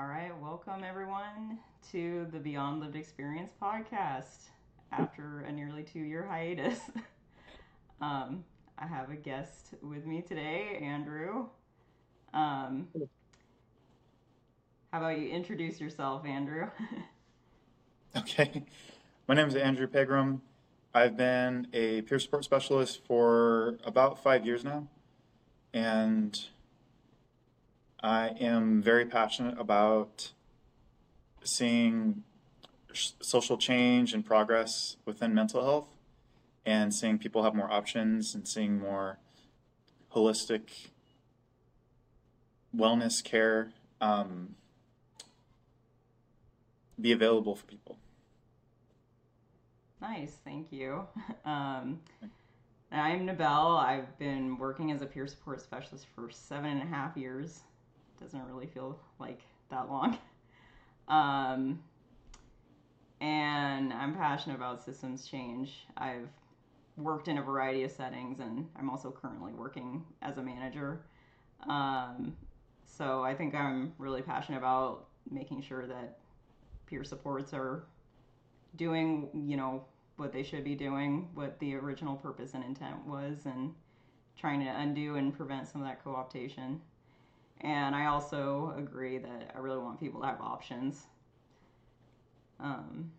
All right, welcome everyone to the Beyond Lived Experience podcast after a nearly two year hiatus. um, I have a guest with me today, Andrew. Um, how about you introduce yourself, Andrew? okay, my name is Andrew Pegram. I've been a peer support specialist for about five years now, and I am very passionate about seeing social change and progress within mental health and seeing people have more options and seeing more holistic wellness care um, be available for people. Nice, thank you. Um, I'm Nybelle. I've been working as a peer support specialist for seven and a half years doesn't really feel like that long. Um, and I'm passionate about systems change. I've worked in a variety of settings, and I'm also currently working as a manager. Um, so I think I'm really passionate about making sure that peer supports are doing, you know, what they should be doing, what the original purpose and intent was, and trying to undo and prevent some of that co-optation. And I also agree that I really want people to have options. Um,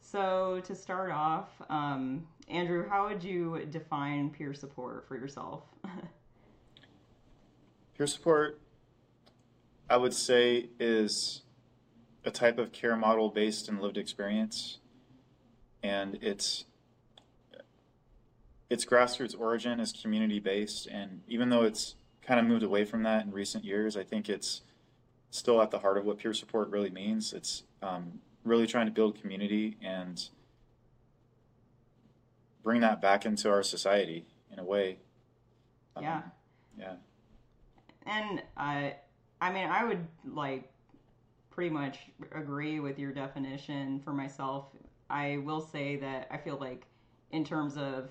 so to start off, um, Andrew, how would you define peer support for yourself? peer support, I would say, is a type of care model based in lived experience, and it's its grassroots origin is community based, and even though it's kind of moved away from that in recent years. I think it's still at the heart of what peer support really means. It's um, really trying to build community and bring that back into our society in a way. Um, yeah. Yeah. And I, I mean, I would like pretty much agree with your definition for myself. I will say that I feel like, in terms of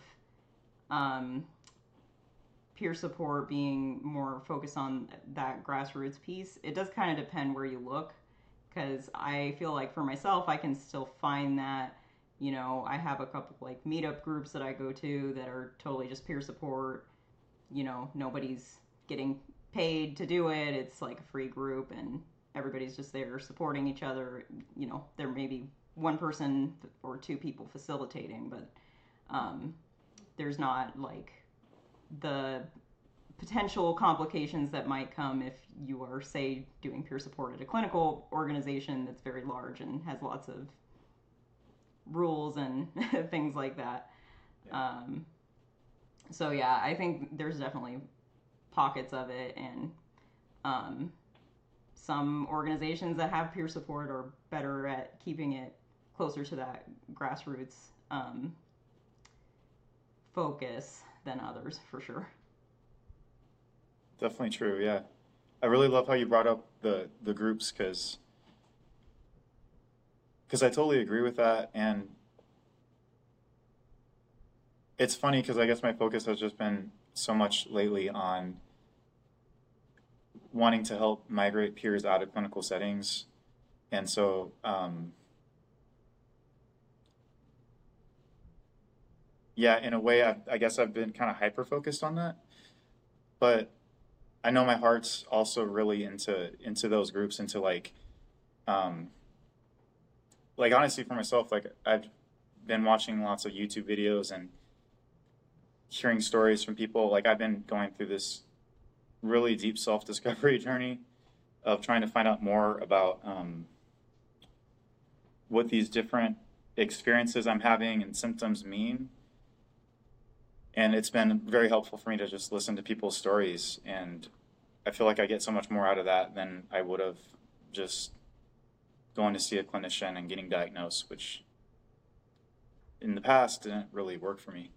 um, peer support being more focused on that grassroots piece, it does kind of depend where you look. Because I feel like for myself, I can still find that, you know, I have a couple like meetup groups that I go to that are totally just peer support. You know, nobody's getting paid to do it. It's like a free group and everybody's just there supporting each other. You know, there may be one person or two people facilitating, but um, there's not like the potential complications that might come if you are, say, doing peer support at a clinical organization that's very large and has lots of rules and things like that. Yeah. Um, so yeah, I think there's definitely pockets of it, and um, some organizations that have peer support are better at keeping it closer to that grassroots um, focus than others for sure. Definitely true. Yeah, I really love how you brought up the the groups because because I totally agree with that, and it's funny because I guess my focus has just been so much lately on wanting to help migrate peers out of clinical settings, and so. Um, yeah, in a way, I've, I guess I've been kind of hyper focused on that. But I know my heart's also really into into those groups, into like, um, like honestly for myself, like I've been watching lots of YouTube videos and hearing stories from people. Like I've been going through this really deep self discovery journey of trying to find out more about um, what these different experiences I'm having and symptoms mean and it's been very helpful for me to just listen to people's stories. And i feel like i get so much more out of that than i would have just going to see a clinician and getting diagnosed which in the past didn't really work for me.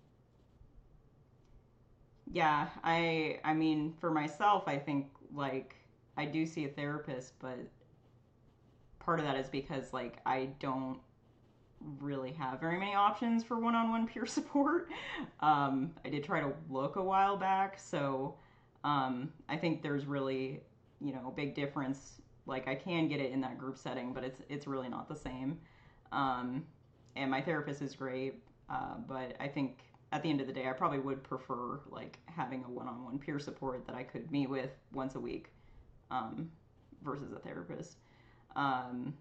Yeah i i mean for myself i think like i do see a therapist but part of that is because like i don't really have very many options for one-on-one peer support. Um, I did try to look a while back, so um, I think there's really you know a big difference. Like I can get it in that group setting, but it's it's really not the same. Um, and my therapist is great, uh, but I think at the end of the day, I probably would prefer like having a one-on-one peer support that I could meet with once a week um, versus a therapist. Um,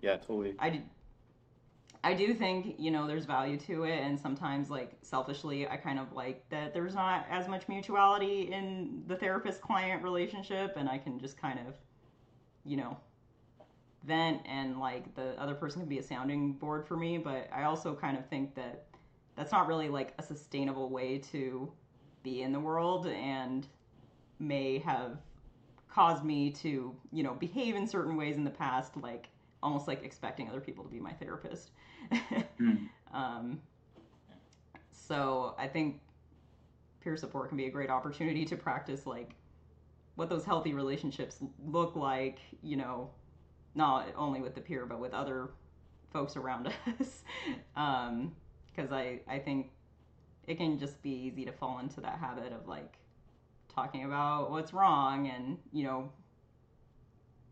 yeah, totally. I did. I do think you know there's value to it, and sometimes like selfishly, I kind of like that there's not as much mutuality in the therapist-client relationship, and I can just kind of, you know, vent, and like the other person can be a sounding board for me. But I also kind of think that that's not really like a sustainable way to be in the world, and may have caused me to you know behave in certain ways in the past, like almost like expecting other people to be my therapist. Mm. um, so I think peer support can be a great opportunity to practice like what those healthy relationships look like, you know, not only with the peer but with other folks around us. um, because I I think it can just be easy to fall into that habit of like talking about what's wrong and you know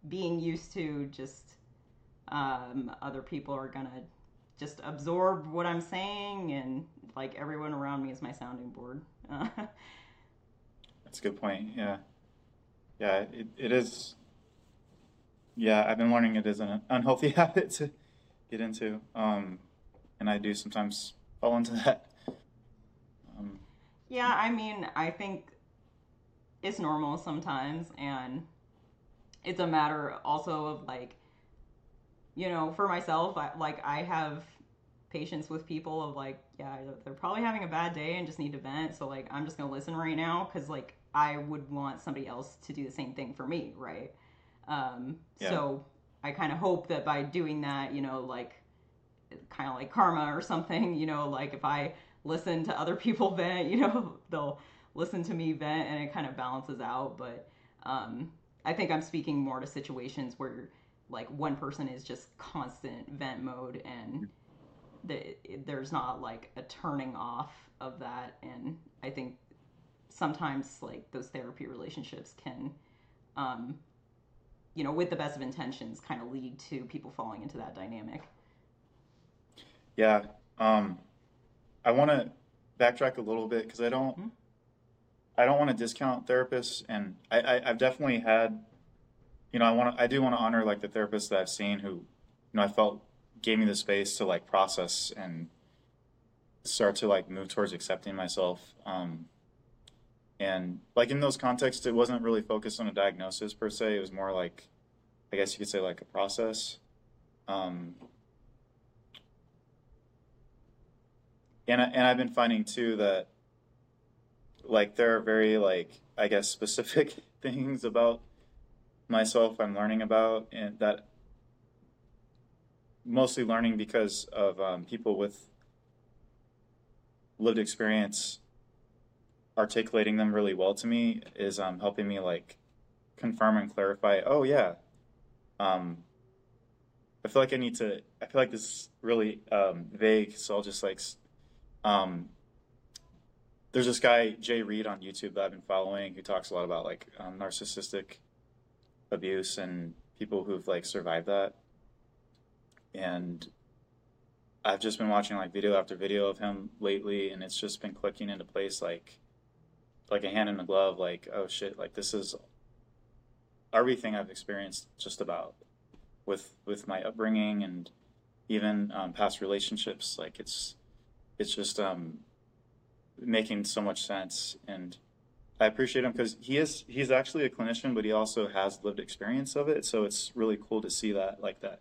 being used to just um, other people are gonna just absorb what I'm saying, and like everyone around me is my sounding board. That's a good point. Yeah, yeah, it, it is. Yeah, I've been learning it is an unhealthy habit to get into, um, and I do sometimes fall into that. Um, yeah, I mean, I think it's normal sometimes, and it's a matter also of like you know, for myself, I, like I have patience with people of like, yeah, they're probably having a bad day and just need to vent. So like, I'm just gonna listen right now because like I would want somebody else to do the same thing for me, right? Um, yeah. So I kind of hope that by doing that, you know, like kind of like karma or something, you know, like if I listen to other people vent, you know, they'll listen to me vent and it kind of balances out. But um, I think I'm speaking more to situations where like one person is just constant vent mode and the, there's not like a turning off of that and i think sometimes like those therapy relationships can um, you know with the best of intentions kind of lead to people falling into that dynamic yeah um, i want to backtrack a little bit because i don't mm-hmm. i don't want to discount therapists and I, I i've definitely had you know, I want to, I do want to honor like the therapists that I've seen who, you know, I felt gave me the space to like process and start to like move towards accepting myself. Um, and like in those contexts, it wasn't really focused on a diagnosis per se. It was more like, I guess you could say like a process. Um, and I, and I've been finding too that like there are very like I guess specific things about myself I'm learning about, and that mostly learning because of um, people with lived experience articulating them really well to me is um, helping me like confirm and clarify oh yeah um, i feel like i need to i feel like this is really um, vague so i'll just like um, there's this guy Jay Reid on youtube that i've been following who talks a lot about like um, narcissistic abuse and people who've like survived that. And I've just been watching like video after video of him lately, and it's just been clicking into place like like a hand in a glove. Like oh shit, like this is everything I've experienced just about with with my upbringing and even um, past relationships. Like it's it's just um, making so much sense and I appreciate him because he is he's actually a clinician, but he also has lived experience of it. So it's really cool to see that like that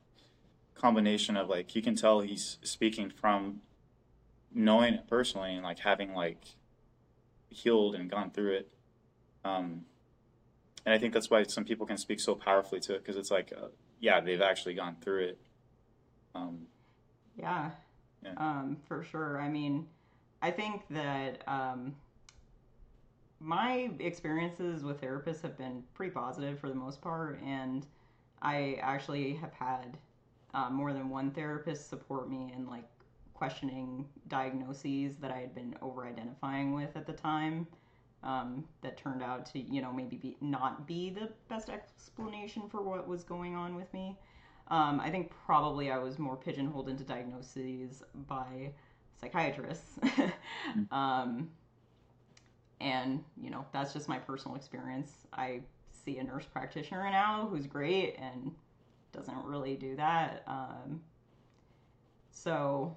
combination of like you can tell he's speaking from knowing it personally and like having like healed and gone through it. Um, and I think that's why some people can speak so powerfully to it because it's like, uh, yeah, they've actually gone through it. Um, yeah, yeah. Um, for sure. I mean, I think that um, my experiences with therapists have been pretty positive for the most part, and I actually have had uh, more than one therapist support me in like questioning diagnoses that I had been over identifying with at the time. um, that turned out to, you know, maybe be, not be the best explanation for what was going on with me. Um, I think probably I was more pigeonholed into diagnoses by psychiatrists. um, and, you know, that's just my personal experience. I see a nurse practitioner now who's great and doesn't really do that. Um, so,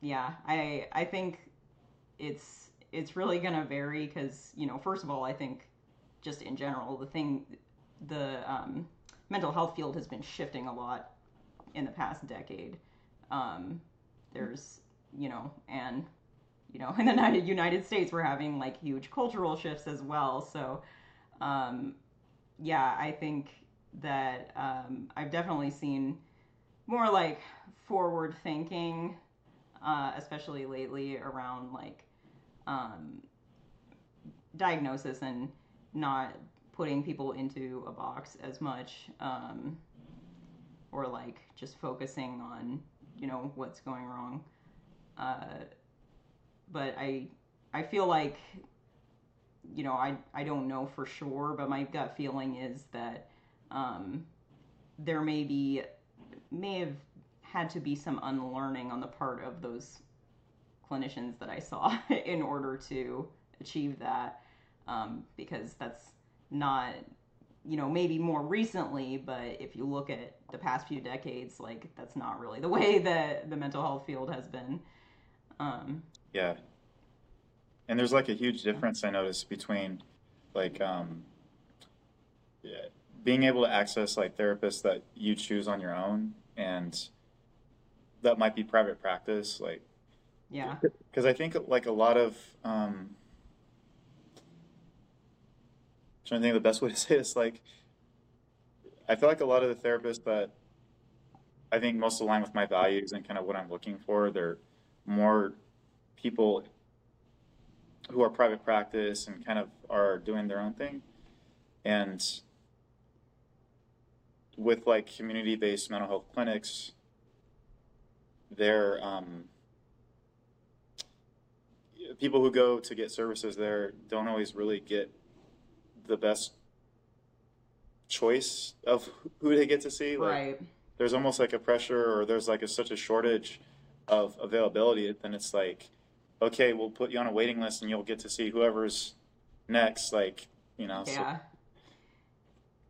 yeah, I I think it's it's really gonna vary because you know, first of all, I think just in general, the thing, the um, mental health field has been shifting a lot in the past decade. Um, there's you know, and you know, in the United States, we're having like huge cultural shifts as well. So, um, yeah, I think that um, I've definitely seen more like forward thinking, uh, especially lately around like um, diagnosis and not putting people into a box as much, um, or like just focusing on you know what's going wrong. Uh, but I I feel like you know I I don't know for sure, but my gut feeling is that um, there may be may have had to be some unlearning on the part of those clinicians that I saw in order to achieve that um, because that's not you know maybe more recently but if you look at the past few decades like that's not really the way that the mental health field has been um, yeah. And there's like a huge difference i noticed between like um, yeah, being able to access like therapists that you choose on your own and that might be private practice like yeah. Because i think like a lot of um trying to think of the best way to say this like i feel like a lot of the therapists that i think most align with my values and kind of what i'm looking for they're more people who are private practice and kind of are doing their own thing and with like community-based mental health clinics, they're um, people who go to get services there don't always really get the best choice of who they get to see. Like, right. There's almost like a pressure, or there's like a, such a shortage of availability. Then it's like, okay, we'll put you on a waiting list, and you'll get to see whoever's next. Like, you know. Yeah. So,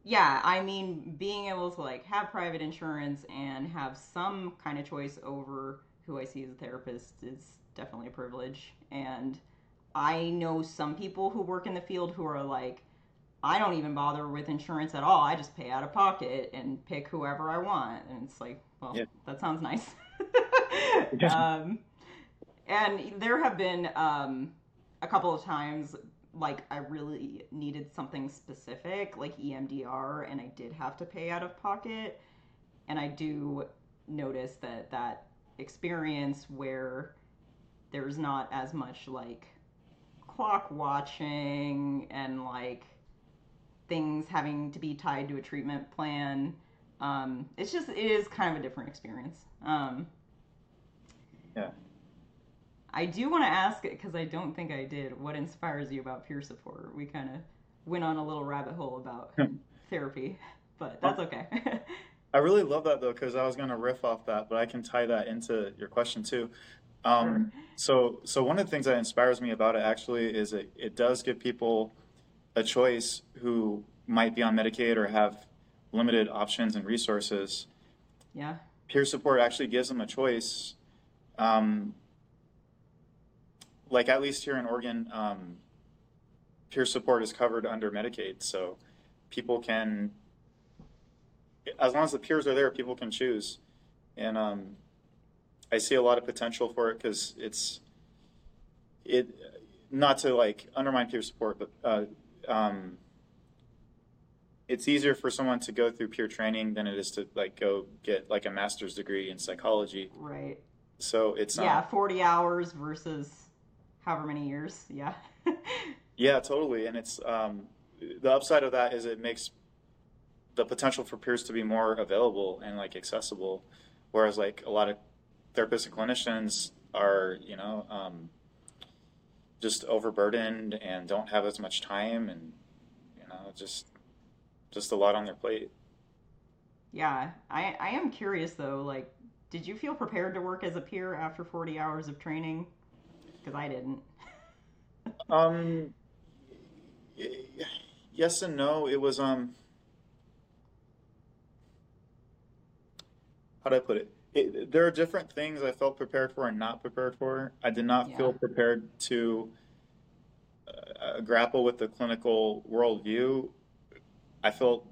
yeah, I mean, being able to like have private insurance and have some kind of choice over who I see as a therapist is definitely a privilege. And I know some people who work in the field who are like, I don't even bother with insurance at all. I just pay out of pocket and pick whoever I want. And it's like, well, yeah. that sounds nice. um, and there have been um, a couple of times like I really needed something specific, like EMDR, and I did have to pay out of pocket. And I do notice that that experience where there's not as much like clock watching and like things having to be tied to a treatment plan. Um, it's just it is kind of a different experience. Um, yeah. I do want to ask it because I don't think I did. What inspires you about peer support? We kind of went on a little rabbit hole about therapy, but that's okay. I really love that though because I was going to riff off that, but I can tie that into your question too. Um, so, so one of the things that inspires me about it actually is it, it does give people a choice who might be on Medicaid or have limited options and resources. Yeah. Peer support actually gives them a choice um, like at least here in Oregon, um, peer support is covered under Medicaid, so people can, as long as the peers are there, people can choose, and um, I see a lot of potential for it because it's it not to like undermine peer support, but uh, um, it's easier for someone to go through peer training than it is to like go get like a master's degree in psychology. Right. So it's yeah, um, forty hours versus however many years. Yeah. yeah, totally. And it's um, the upside of that is it makes the potential for peers to be more available and like accessible, whereas like a lot of therapists and clinicians are, you know, um, just overburdened and don't have as much time and you know just just a lot on their plate Yeah, I I am curious though, like did you feel prepared to work as a peer after 40 hours of training? Because I didn't. um yes and no it was um how do i put it, it there are different things i felt prepared for and not prepared for i did not Yeah. feel prepared to uh, grapple with the clinical worldview i felt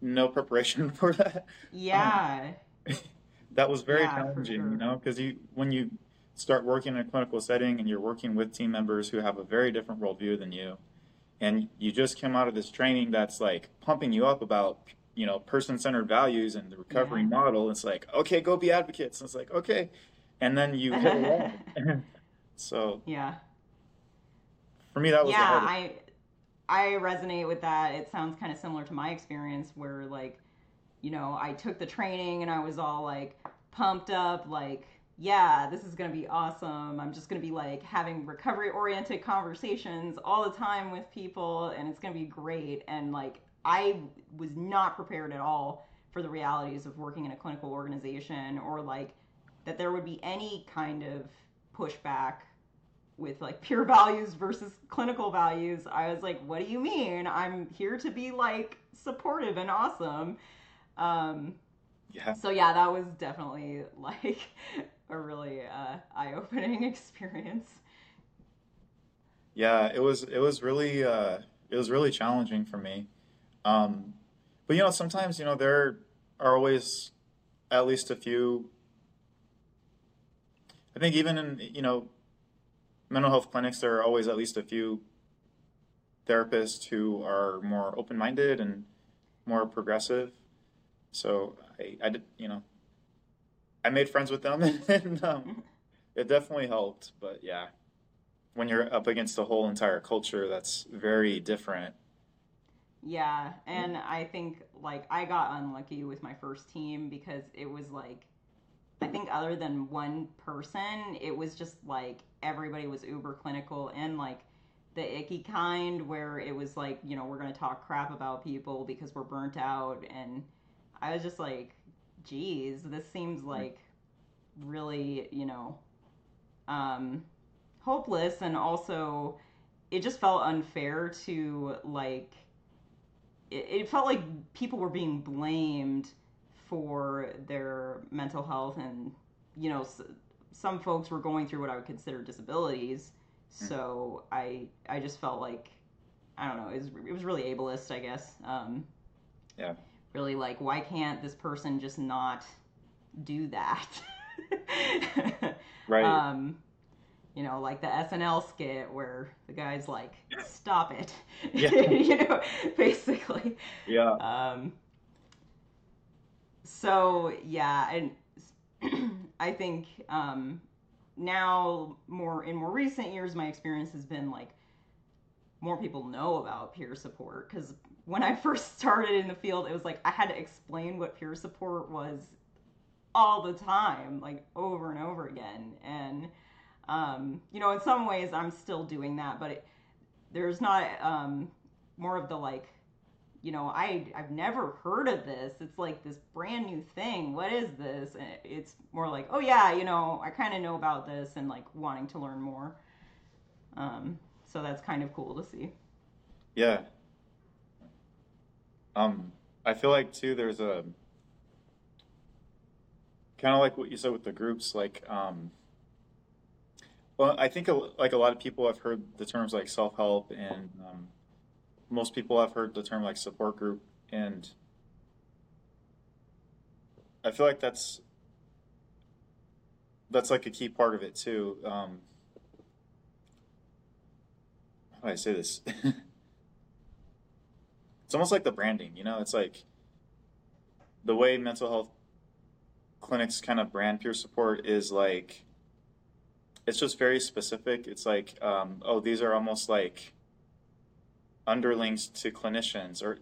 no preparation for that um, Yeah. that was very Yeah, challenging you know because you when you start working in a clinical setting and you're working with team members who have a very different worldview than you and you just come out of this training that's like pumping you up about you know person-centered values and the recovery Yeah. model it's like okay go be advocates and it's like okay and then you hit a wall so Yeah. for me that was Yeah, I I resonate with that. It sounds kind of similar to my experience where like, you know, I took the training and I was all like pumped up like, yeah, this is going to be awesome. I'm just going to be like having recovery oriented conversations all the time with people and it's going to be great and like I was not prepared at all for the realities of working in a clinical organization or like that there would be any kind of pushback with like peer values versus clinical values. I was like, what do you mean? I'm here to be like supportive and awesome. Um, yeah so yeah, that was definitely like a really uh, eye-opening experience. yeah it was it was really uh it was really challenging for me um but you know sometimes you know there are always at least a few i think even in you know mental health clinics there are always at least a few therapists who are more open-minded and more progressive so i i did you know i made friends with them and um it definitely helped but yeah when you're up against a whole entire culture that's very different. Yeah, and I think like I got unlucky with my first team because it was like I think other than one person, it was just like everybody was uber clinical and like the icky kind where it was like, you know, we're going to talk crap about people because we're burnt out and I was just like, geez, this seems like really, you know, um hopeless and also it just felt unfair to like it, it felt like people were being blamed for their mental health and you know s- some folks were going through what i would consider disabilities. So i i just felt like i don't know it was, it was really ableist i guess um Yeah. Really like why can't this person just not do that Right. um you know, like the SNL skit where the guy's like, "Stop it," Yeah. you know, basically. yeah. Um, so yeah, and I think um, now more in more recent years, my experience has been like more people know about peer support because when I first started in the field, it was like I had to explain what peer support was all the time, like over and over again, and um, you know, in some ways, I'm still doing that, but it, there's not um, more of the like, you know, I I've never heard of this. It's like this brand new thing. What is this? And it's more like, oh yeah, you know, I kind of know about this and like wanting to learn more. Um, so that's kind of cool to see. Yeah. Um, I feel like too, there's a kind of like what you said with the groups, like, um, well, I think like a lot of people have heard the terms like self-help and um, most people have heard the term like support group and I feel like that's that's like a key part of it too. Um, how do I say this? it's almost like the branding, you know? It's like the way mental health clinics kind of brand peer support is like it's just very specific. It's like, um, oh, these are almost like underlings to clinicians, or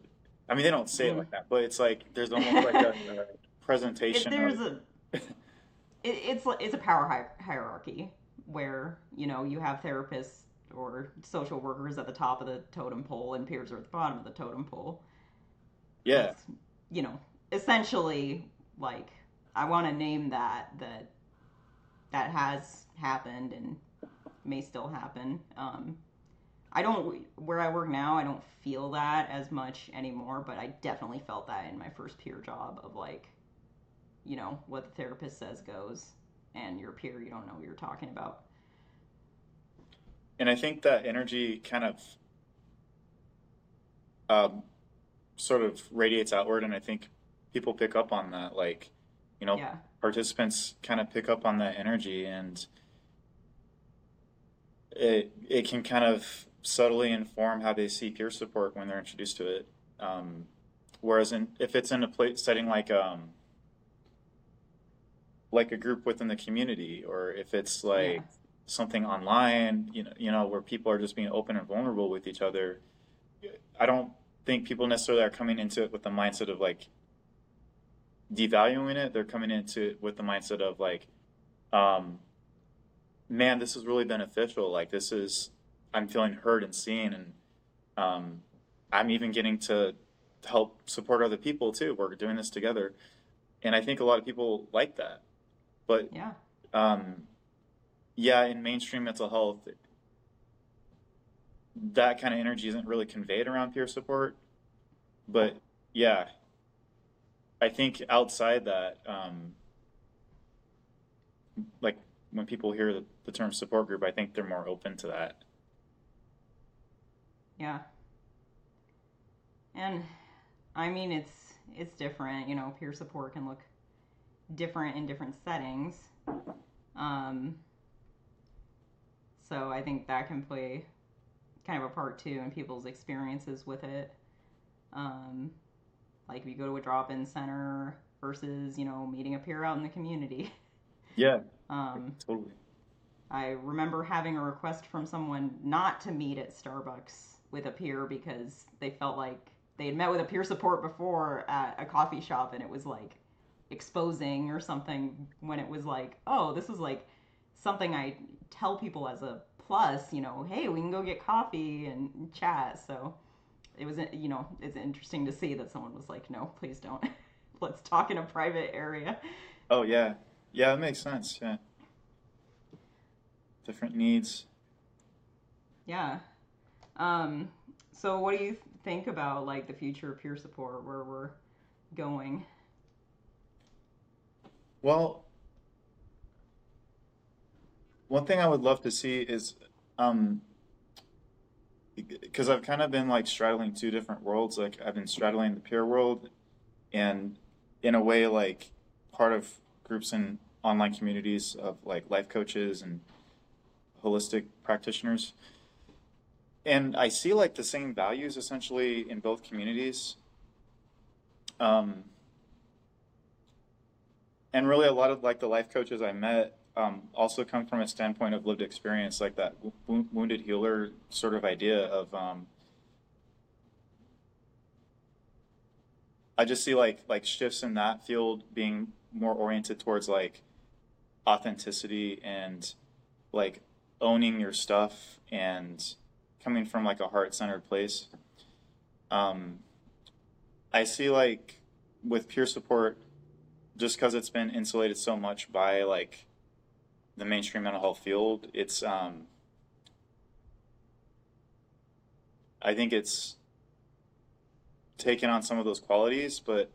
I mean, they don't say it like that, but it's like there's almost like a, a It, presentation. there's of, a it, it's it's a power hi- hierarchy where you know you have therapists or social workers at the top of the totem pole and peers are at the bottom of the totem pole. Yeah. It's, you know, essentially like I want to name that that that has happened and may still happen. Um, I don't where I work now. I don't feel that as much anymore, but I definitely felt that in my first peer job of like, you know, what the therapist says goes, and your peer you don't know what you're talking about. And I think that energy kind of um, sort of radiates outward, and I think people pick up on that. Like, you know, Yeah, participants kind of pick up on that energy, and it it can kind of subtly inform how they see peer support when they're introduced to it. Um, whereas in, if it's in a place setting like um, like a group within the community, or if it's like yeah, something online, you know, you know, where people are just being open and vulnerable with each other. I don't think people necessarily are coming into it with the mindset of like devaluing it. They're coming into it with the mindset of like, um, man, this is really beneficial. Like this is, I'm feeling heard and seen, and um, I'm even getting to help support other people too. We're doing this together, and I think a lot of people like that. But yeah, um, yeah, in mainstream mental health, that kind of energy isn't really conveyed around peer support. But yeah, I think outside that, um, like when people hear the, term support group, I think they're more open to that. yeah. And I mean, it's it's different. You know, peer support can look different in different settings. Um, so I think that can play kind of a part too in people's experiences with it. Um, like if you go to a drop-in center versus you know meeting a peer out in the community. Yeah, Um, totally. I remember having a request from someone not to meet at Starbucks with a peer because they felt like they had met with a peer support before at a coffee shop and it was like exposing or something when it was like, oh, this is like something I tell people as a plus, you know, hey, we can go get coffee and chat. So it was, you know, it's interesting to see that someone was like, no, please don't. Let's talk in a private area. Oh yeah, yeah, that makes sense. Yeah, different needs. Yeah. Um, so what do you think about like the future of peer support, where we're going? Well, one thing I would love to see is, um, because I've kind of been like straddling two different worlds. Like I've been straddling the peer world, and in a way, like part of groups and online communities of like life coaches and holistic practitioners. And I see like the same values essentially in both communities. Um, and really, a lot of like the life coaches I met um, also come from a standpoint of lived experience, like that wo- wounded healer sort of idea of. Um, I just see like like shifts in that field being more oriented towards like authenticity and like owning your stuff and coming from like a heart centered place. Um, I see like with peer support, just because it's been insulated so much by like the mainstream mental health field, it's um, I think it's taken on some of those qualities, but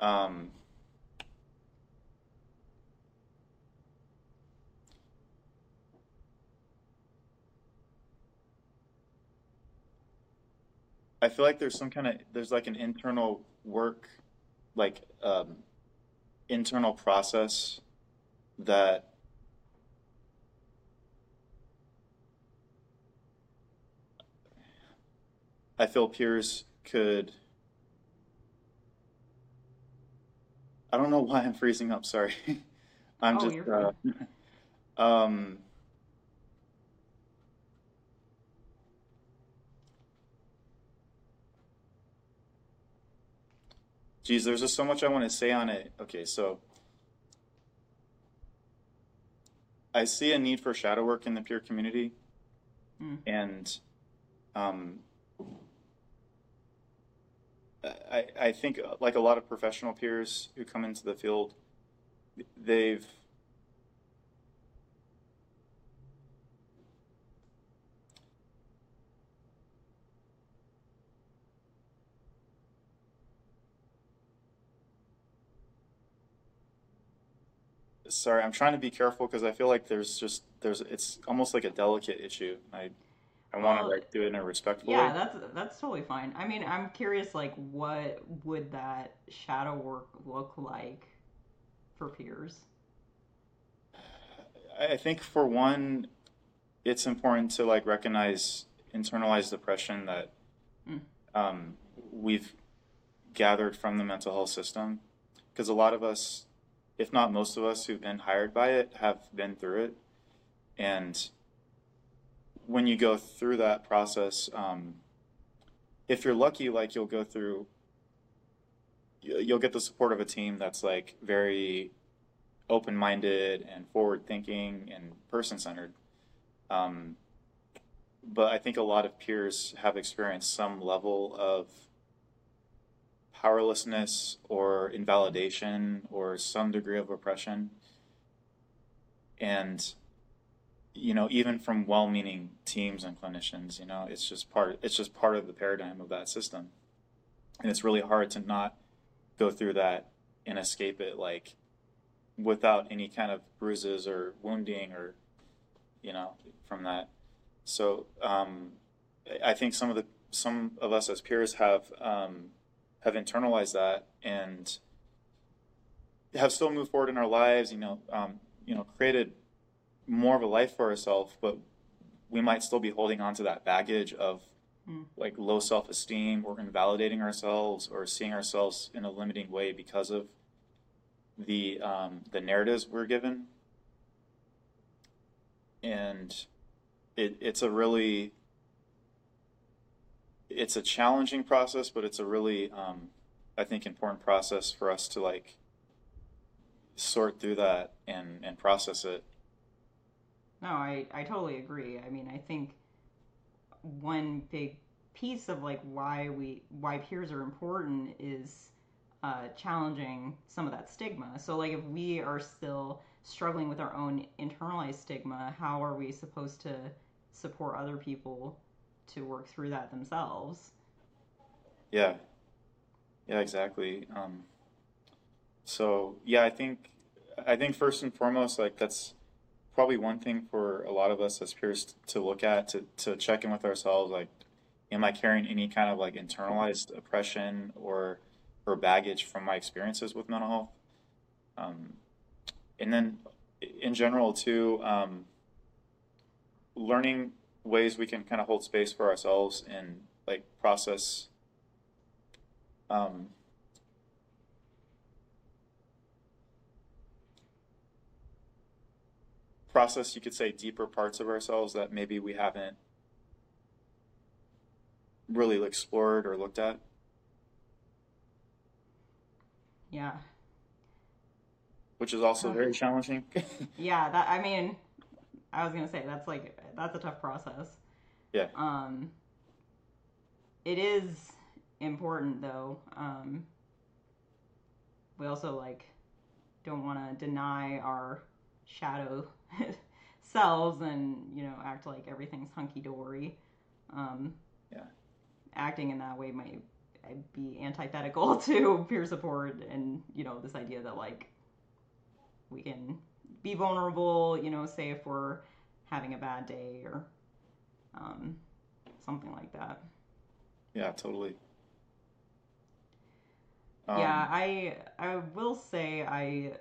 um, I feel like there's some kind of there's like an internal work, like um, internal process that I feel peers could. I don't know why I'm freezing up. Sorry, I'm Oh, just. you're Uh, um, geez, there's just so much I want to say on it. Okay, so I see a need for shadow work in the peer community. Mm. and um, I, I think uh, like a lot of professional peers who come into the field, they've sorry, I'm trying to be careful because I feel like there's just there's it's almost like a delicate issue. I I want to like do it in a respectful yeah, way. Yeah, that's that's totally fine. I mean, I'm curious, like, what would that shadow work look like for peers? I think for one, it's important to like recognize internalized depression that Mm. um, we've gathered from the mental health system because a lot of us, if not most of us who've been hired by it, have been through it. And when you go through that process, um, if you're lucky, like you'll go through, you- you'll get the support of a team that's like very open-minded and forward-thinking and person-centered. Um, but I think a lot of peers have experienced some level of powerlessness or invalidation or some degree of oppression. And, you know, even from well-meaning teams and clinicians, you know, it's just part, it's just part of the paradigm of that system. And it's really hard to not go through that and escape it, like, without any kind of bruises or wounding or, you know, from that. So um, I think some of the some of us as peers have um, have internalized that and have still moved forward in our lives. You know, um, you know, created more of a life for ourselves, but we might still be holding on to that baggage of Hmm. like low self esteem or invalidating ourselves or seeing ourselves in a limiting way because of the um, the narratives we're given. And it, it's a really it's a challenging process, but it's a really um, I think important process for us to like sort through that and and process it. No, I, I totally agree. I mean, I think one big piece of like why we why peers are important is uh, challenging some of that stigma. So like if we are still struggling with our own internalized stigma, how are we supposed to support other people to work through that themselves? Yeah, yeah, exactly. Um, so yeah, I think I think first and foremost, like that's probably one thing for a lot of us as peers to look at to to check in with ourselves. Like, am I carrying any kind of like internalized oppression or or baggage from my experiences with mental health? Um, and then in general too, um, learning ways we can kind of hold space for ourselves and like process um, process, you could say, deeper parts of ourselves that maybe we haven't really explored or looked at. Yeah. which is also very challenging. Yeah, that I mean, I was gonna say that's like that's a tough process. Yeah. Um, it is important though. Um, we also like don't want to deny our shadow selves and you know act like everything's hunky dory. Um, Yeah. Acting in that way might be antithetical to peer support and you know this idea that like we can be vulnerable, you know, say if we're having a bad day or um, something like that. yeah, totally. Um, yeah, I I will say I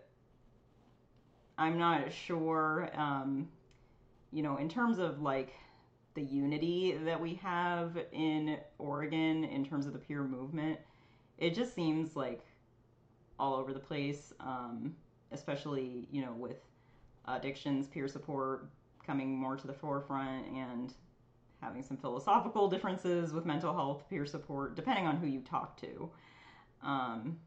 I'm not sure um, you know, in terms of like the unity that we have in Oregon in terms of the peer movement, it just seems like all over the place, um, especially, you know, with addictions, peer support coming more to the forefront and having some philosophical differences with mental health peer support, depending on who you talk to. Um,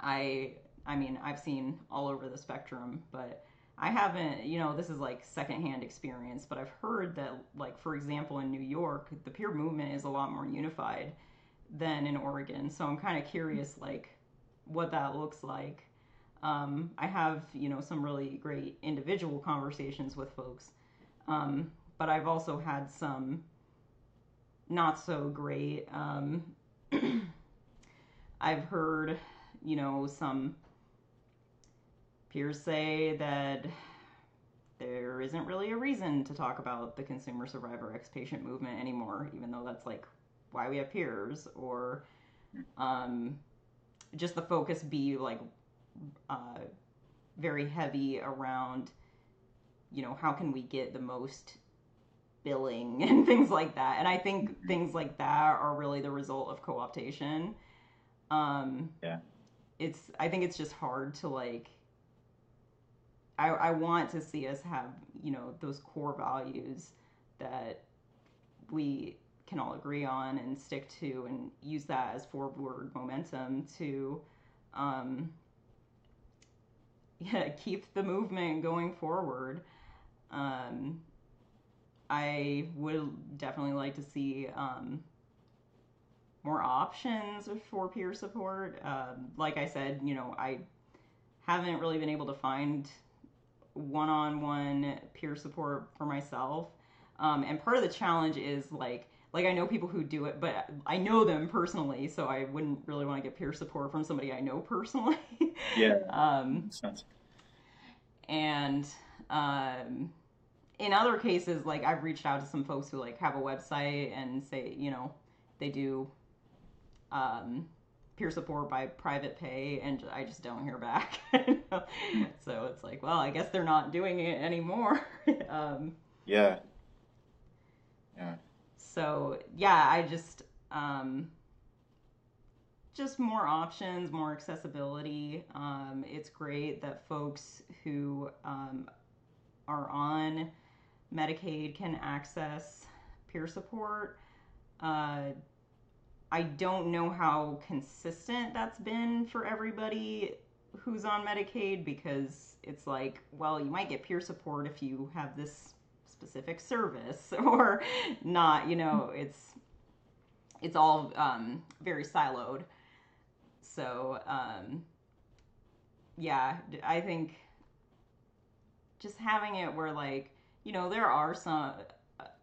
I I mean I've seen all over the spectrum, but I haven't, you know, this is like secondhand experience, but I've heard that, like, for example, in New York, the peer movement is a lot more unified than in Oregon. So I'm kind of curious, like, what that looks like. Um, I have, you know, some really great individual conversations with folks, um, but I've also had some not so great. Um, I've heard, you know, some peers say that there isn't really a reason to talk about the consumer survivor ex patient movement anymore, even though that's like why we have peers, or um, just the focus be like uh, very heavy around, you know, how can we get the most billing and things like that. And I think things like that are really the result of co-optation. Um, Yeah. It's I think it's just hard to like. I I want to see us have you know those core values that we can all agree on and stick to and use that as forward momentum to um, yeah keep the movement going forward. Um, i would definitely like to see um, more options for peer support. Um, like i said you know i haven't really been able to find one-on-one peer support for myself um, and part of the challenge is like like I know people who do it, but I know them personally, so I wouldn't really want to get peer support from somebody I know personally. Yeah. um, and um, in other cases, like I've reached out to some folks who like have a website and say, you know, they do um, peer support by private pay, and I just don't hear back. so it's like, well, I guess they're not doing it anymore. um, Yeah. Yeah. so yeah i just um just more options more accessibility um it's great that folks who um are on medicaid can access peer support uh i don't know how consistent that's been for everybody who's on medicaid because it's like well you might get peer support if you have this specific service or not you know it's it's all um, very siloed. So um, yeah i think just having it where like you know there are some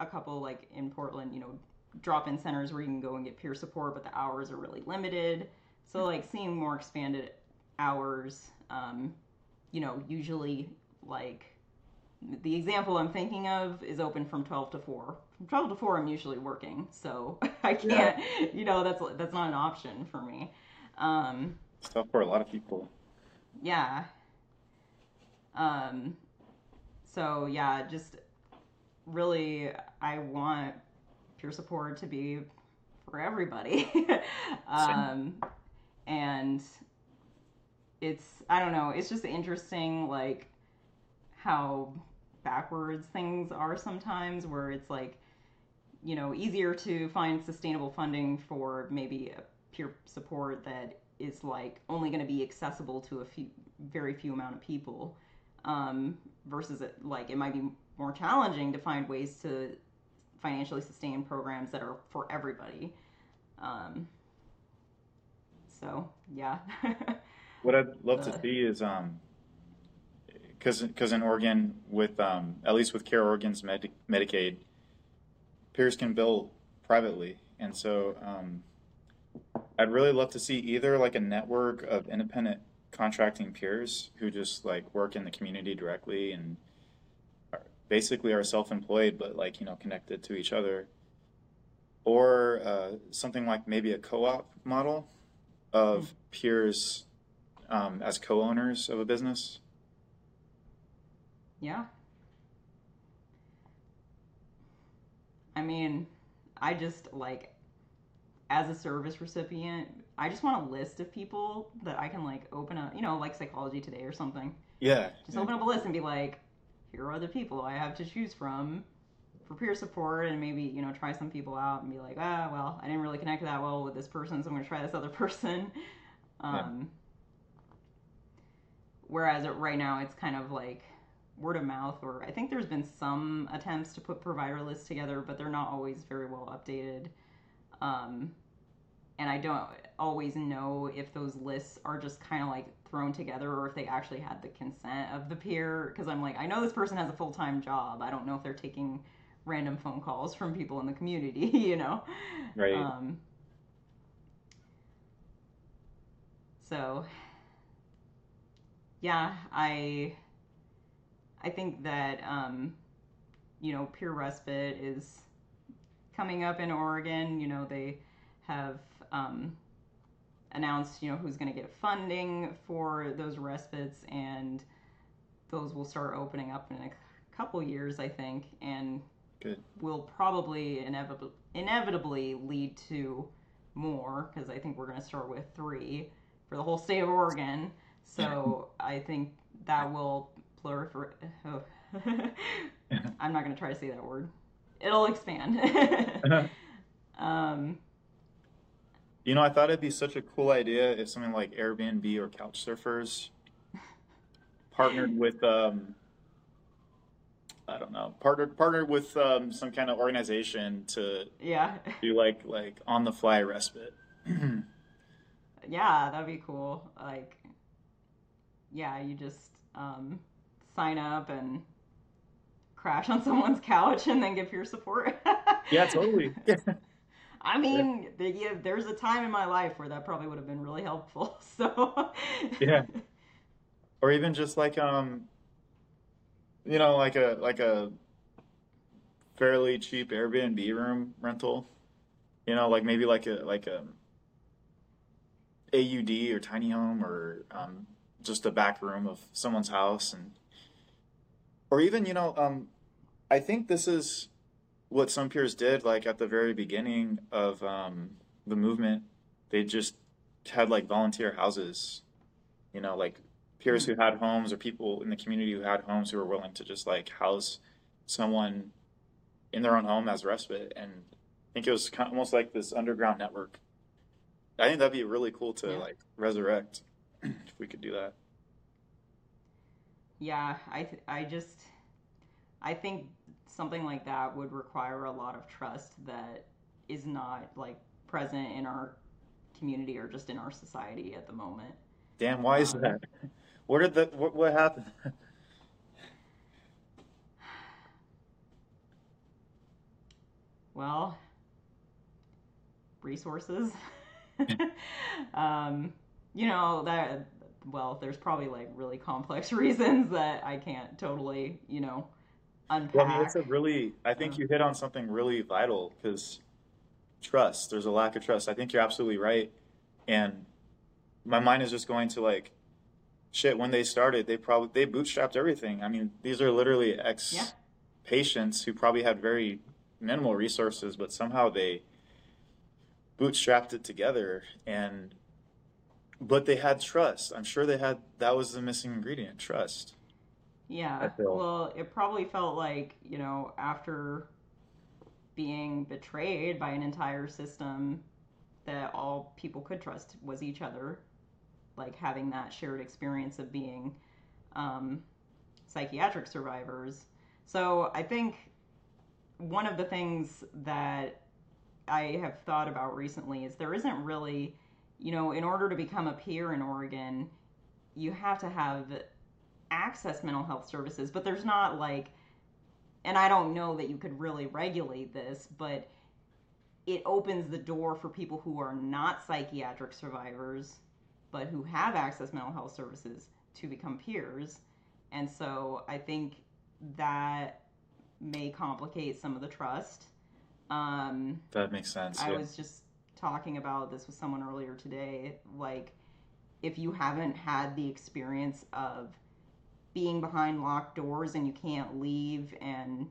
a couple like in portland you know drop-in centers where you can go and get peer support but the hours are really limited so like seeing more expanded hours um, you know usually like the example I'm thinking of is open from 12 to 4. From 12 to 4, I'm usually working, so I can't, you know, that's that's not an option for me. Um, It's tough for a lot of people. yeah. Um, so yeah, just really, I want peer support to be for everybody. um, and it's, I don't know, it's just interesting, like how backwards things are sometimes, where it's like, you know, easier to find sustainable funding for maybe a peer support that is like only going to be accessible to a few, very few amount of people, um, versus it, like it might be more challenging to find ways to financially sustained programs that are for everybody. Um, so yeah. What I'd love to see is um, because because in Oregon with um, at least with CareOregon's Medi- Medicaid, peers can bill privately, and so um, I'd really love to see either like a network of independent contracting peers who just like work in the community directly and basically are self-employed but like you know connected to each other, or uh, something like maybe a co-op model of peers um, as co-owners of a business. Yeah. I mean, I just like as a service recipient, I just want a list of people that I can like open up, you know, like Psychology Today or something. Yeah, Just open up a list and be like, here are the people I have to choose from for peer support and maybe, you know, try some people out and be like, ah, well, I didn't really connect that well with this person, so I'm going to try this other person. Um, Whereas it, right now it's kind of like word of mouth, or I think there's been some attempts to put provider lists together, but they're not always very well updated. Um, and I don't always know if those lists are just kind of like thrown together or if they actually had the consent of the peer. Because I'm like, I know this person has a full time job. I don't know if they're taking random phone calls from people in the community, you know? Right. Um, so, yeah, I I think that um, you know peer respite is coming up in Oregon. You know they have um, announced you know who's going to get funding for those respites, and those will start opening up in a couple years, I think, and Good. will probably inevitably inevitably lead to more because I think we're going to start with three for the whole state of Oregon. So I think that will proliferate. Oh. I'm not going to try to say that word. It'll expand. um, You know, I thought it'd be such a cool idea if something like Airbnb or Couchsurfers partnered with, um, I don't know, partnered partnered with um, some kind of organization to yeah, do like like on the fly respite. yeah, that'd be cool. Like, yeah, you just um, sign up and crash on someone's couch and then give your support. yeah, totally. I mean, the, yeah, there's a time in my life where that probably would have been really helpful. So, Yeah. or even just like um you know like a like a fairly cheap Airbnb room rental you know like maybe like a like a ADU or tiny home or um just a back room of someone's house and or even you know um I think this is what some peers did like at the very beginning of um the movement they just had like volunteer houses you know like peers who had homes or people in the community who had homes who were willing to just like house someone in their own home as respite. And i think it was kind of almost like this underground network. I think that'd be really cool to Yeah. like resurrect if we could do that. Yeah, I th- I just I think something like that would require a lot of trust that is not like present in our community or just in our society at the moment. damn why is Um, that what did the what, what happened Well, resources. um, you know that well, there's probably like really complex reasons that I can't totally, you know, unpack. well, I mean, it's a really i think Um, you hit on something really vital because trust there's a lack of trust. I think you're absolutely right. And my mind is just going to like shit when they started they probably they bootstrapped everything. I mean these are literally ex Yeah. patients who probably had very minimal resources but somehow they bootstrapped it together. And but they had trust. I'm sure they had that was the missing ingredient trust Yeah. Well, it probably felt like, you know, after being betrayed by an entire system that all people could trust was each other, like having that shared experience of being um, psychiatric survivors. So I think one of the things that I have thought about recently is there isn't really, you know, in order to become a peer in Oregon, you have to have access mental health services, but there's not like, and I don't know that you could really regulate this, but it opens the door for people who are not psychiatric survivors, but who have access mental health services to become peers. And so I think that may complicate some of the trust. Um, that makes sense I yeah. was just talking about this with someone earlier today. Like, if you haven't had the experience of being behind locked doors and you can't leave and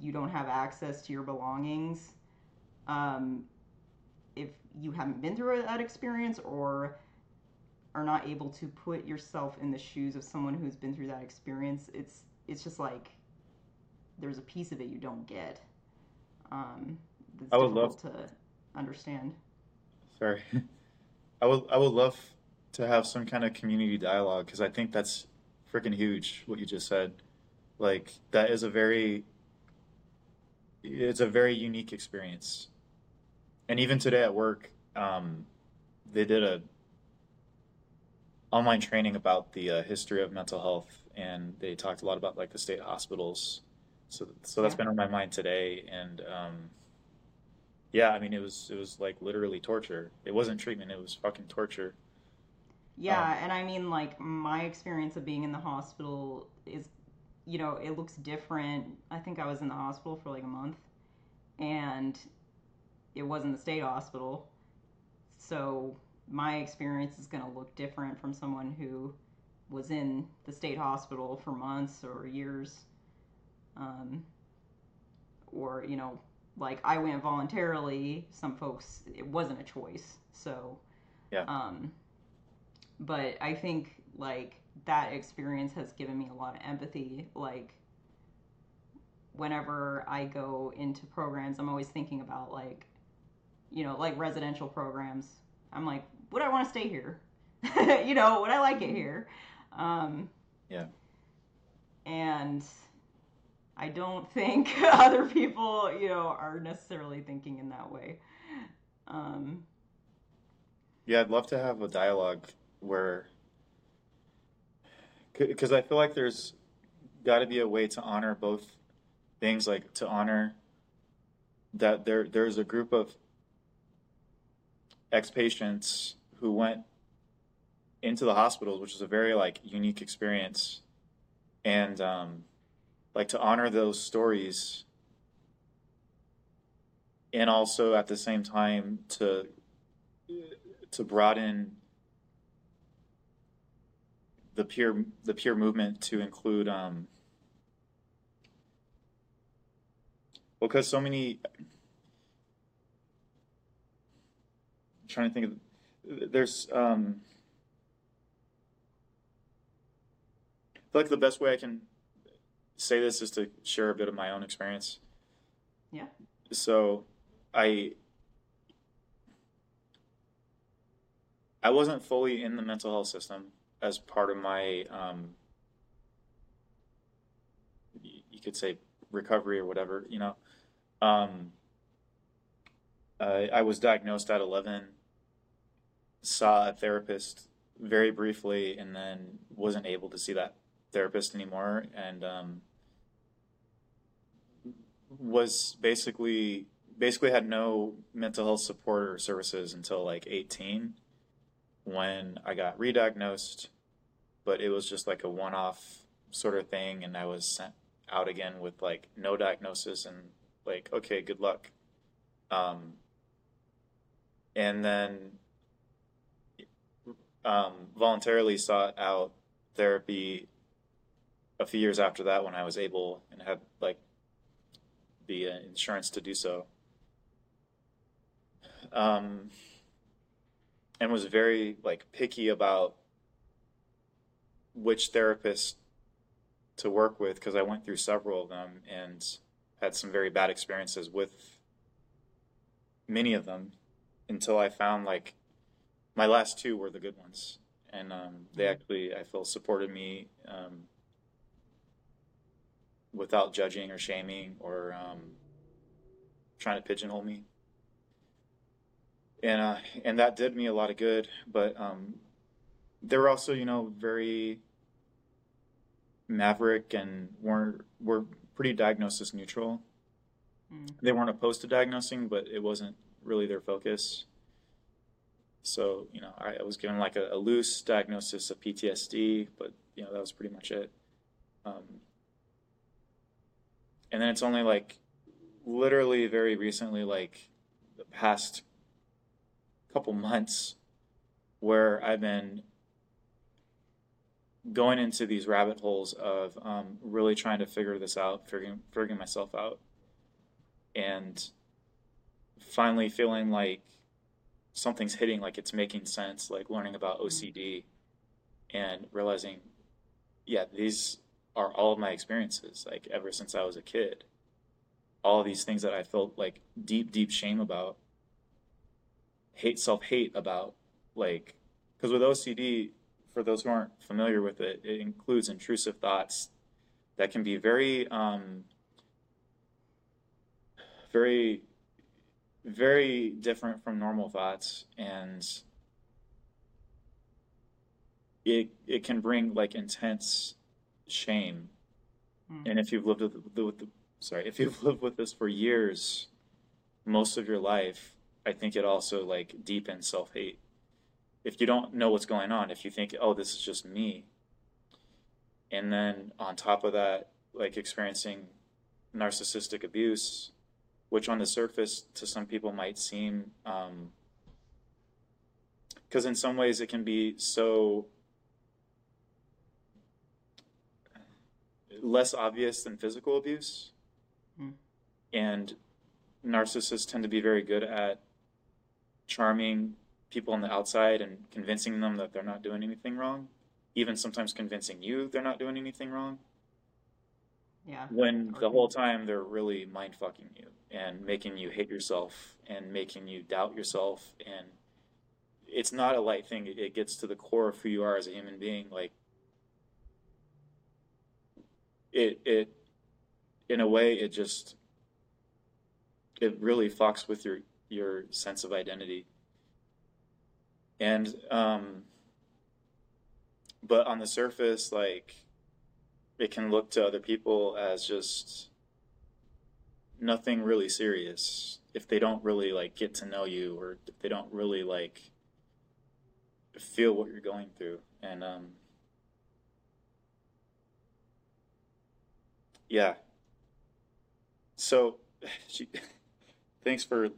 you don't have access to your belongings, um, if you haven't been through that experience or are not able to put yourself in the shoes of someone who's been through that experience, it's it's just like there's a piece of it you don't get. Um, that's I would love- to understand. Sorry. I would I would love to have some kind of community dialogue because I think that's freaking huge what you just said. Like that is a very it's a very unique experience. And even today at work, um, they did a online training about the uh, history of mental health, and they talked a lot about like the state hospitals. So, so that's Yeah. been on my mind today, and um, yeah, I mean, it was it was like literally torture. It wasn't treatment; it was fucking torture. Yeah, Um, and I mean, like, my experience of being in the hospital is, you know, it looks different. I think I was in the hospital for like a month, and it wasn't the state hospital. So my experience is going to look different from someone who was in the state hospital for months or years. Um, or, you know, like I went voluntarily. Some folks, it wasn't a choice. So, Yeah. um, but I think like that experience has given me a lot of empathy. Like whenever I go into programs, I'm always thinking about like, you know, like residential programs. I'm like, would I want to stay here? you know, would I like it here? Um, Yeah. And I don't think other people, you know, are necessarily thinking in that way. Um, Yeah, I'd love to have a dialogue where, because I feel like there's got to be a way to honor both things, like to honor that there there's a group of ex-patients who went into the hospitals, which is a very like unique experience, and um, like to honor those stories, and also at the same time to to broaden the peer the peer movement to include um because so many I'm trying to think of there's um I feel like the best way I can say this is to share a bit of my own experience. Yeah. So I I wasn't fully in the mental health system as part of my, um, you could say recovery or whatever, you know. Um, I I was diagnosed at 11, saw a therapist very briefly, and then wasn't able to see that therapist anymore, and um, was basically basically had no mental health support or services until like 18 when I got re-diagnosed, but it was just like a one-off sort of thing, and I was sent out again with like no diagnosis and like okay, good luck. Um, and then um, voluntarily sought out therapy a few years after that when I was able and had like the insurance to do so. Um, and was very like picky about which therapist to work with because I went through several of them and had some very bad experiences with many of them until I found like my last two were the good ones and um, they Mhm. actually I feel supported me um, without judging or shaming or um, trying to pigeonhole me and uh, and that did me a lot of good. But um, they were also, you know, very maverick and weren't were pretty diagnosis neutral. mm, They weren't opposed to diagnosing, but it wasn't really their focus. So you know, I, I was given like a, a loose diagnosis of PTSD, but you know that was pretty much it. Um, and then it's only like literally very recently, like the past couple months where I've been going into these rabbit holes of um, really trying to figure this out, figuring figuring myself out, and finally feeling like something's hitting, like it's making sense, like learning about OCD, and realizing, yeah, these are all of my experiences, like ever since I was a kid. All these things that I felt like deep, deep shame about hate self hate about like because with OCD for those who aren't familiar with it, it includes intrusive thoughts that can be very, um, very, very different from normal thoughts, and it it can bring like intense shame. Hmm. And if you've lived with, the, with the, sorry, if you've lived with this for years, most of your life, I think it also like deepens self hate. If you don't know what's going on, if you think, oh, this is just me, and then on top of that, like experiencing narcissistic abuse, which on the surface to some people might seem, because in some ways it can be so less obvious than physical abuse. Hmm. And narcissists tend to be very good at charming people on the outside and convincing them that they're not doing anything wrong, even sometimes convincing you they're not doing anything wrong, Yeah. when the whole time they're really mind fucking you and making you hate yourself and making you doubt yourself. And it's not a light thing, it- it gets to the core of who you are as a human being. Like, it, it, in a way, it just, it really fucks with your, your sense of identity. And, um, but on the surface, like, it can look to other people as just nothing really serious if they don't really like get to know you or if they don't really like feel what you're going through and um yeah so she, thanks for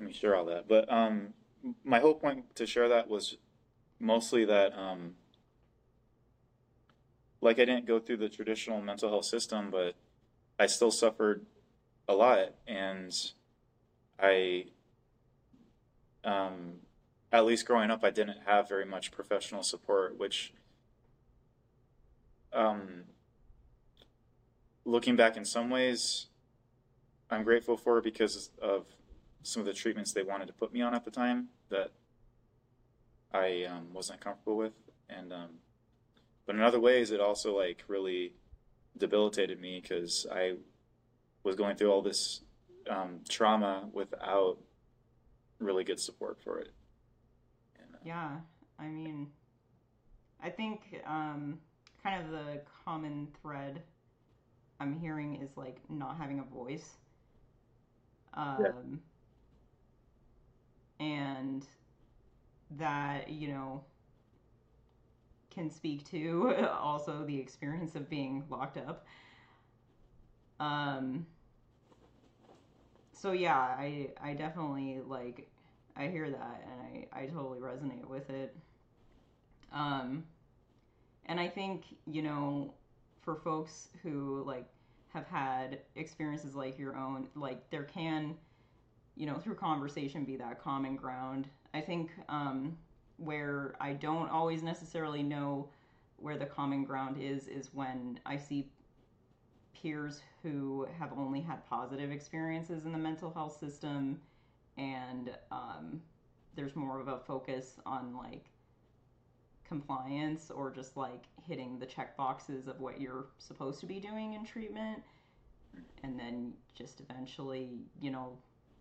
let me share all that. But um my whole point to share that was mostly that um like I didn't go through the traditional mental health system, but I still suffered a lot, and I, um, at least growing up, I didn't have very much professional support, which, um, looking back in some ways, I'm grateful for because of some of the treatments they wanted to put me on at the time that I um, wasn't comfortable with, and um, but in other ways, it also like really debilitated me because I was going through all this um, trauma without really good support for it. And, uh, Yeah, I mean, I think um, kind of the common thread I'm hearing is like not having a voice. Um, And that, you know, can speak to also the experience of being locked up. Um, so yeah, I I definitely like I hear that and I I totally resonate with it. Um, and I think you know for folks who like have had experiences like your own, like there can you know through conversation be that common ground. I think um, where I don't always necessarily know where the common ground is is when I see peers who have only had positive experiences in the mental health system and um, there's more of a focus on like compliance or just like hitting the check boxes of what you're supposed to be doing in treatment and then just eventually you know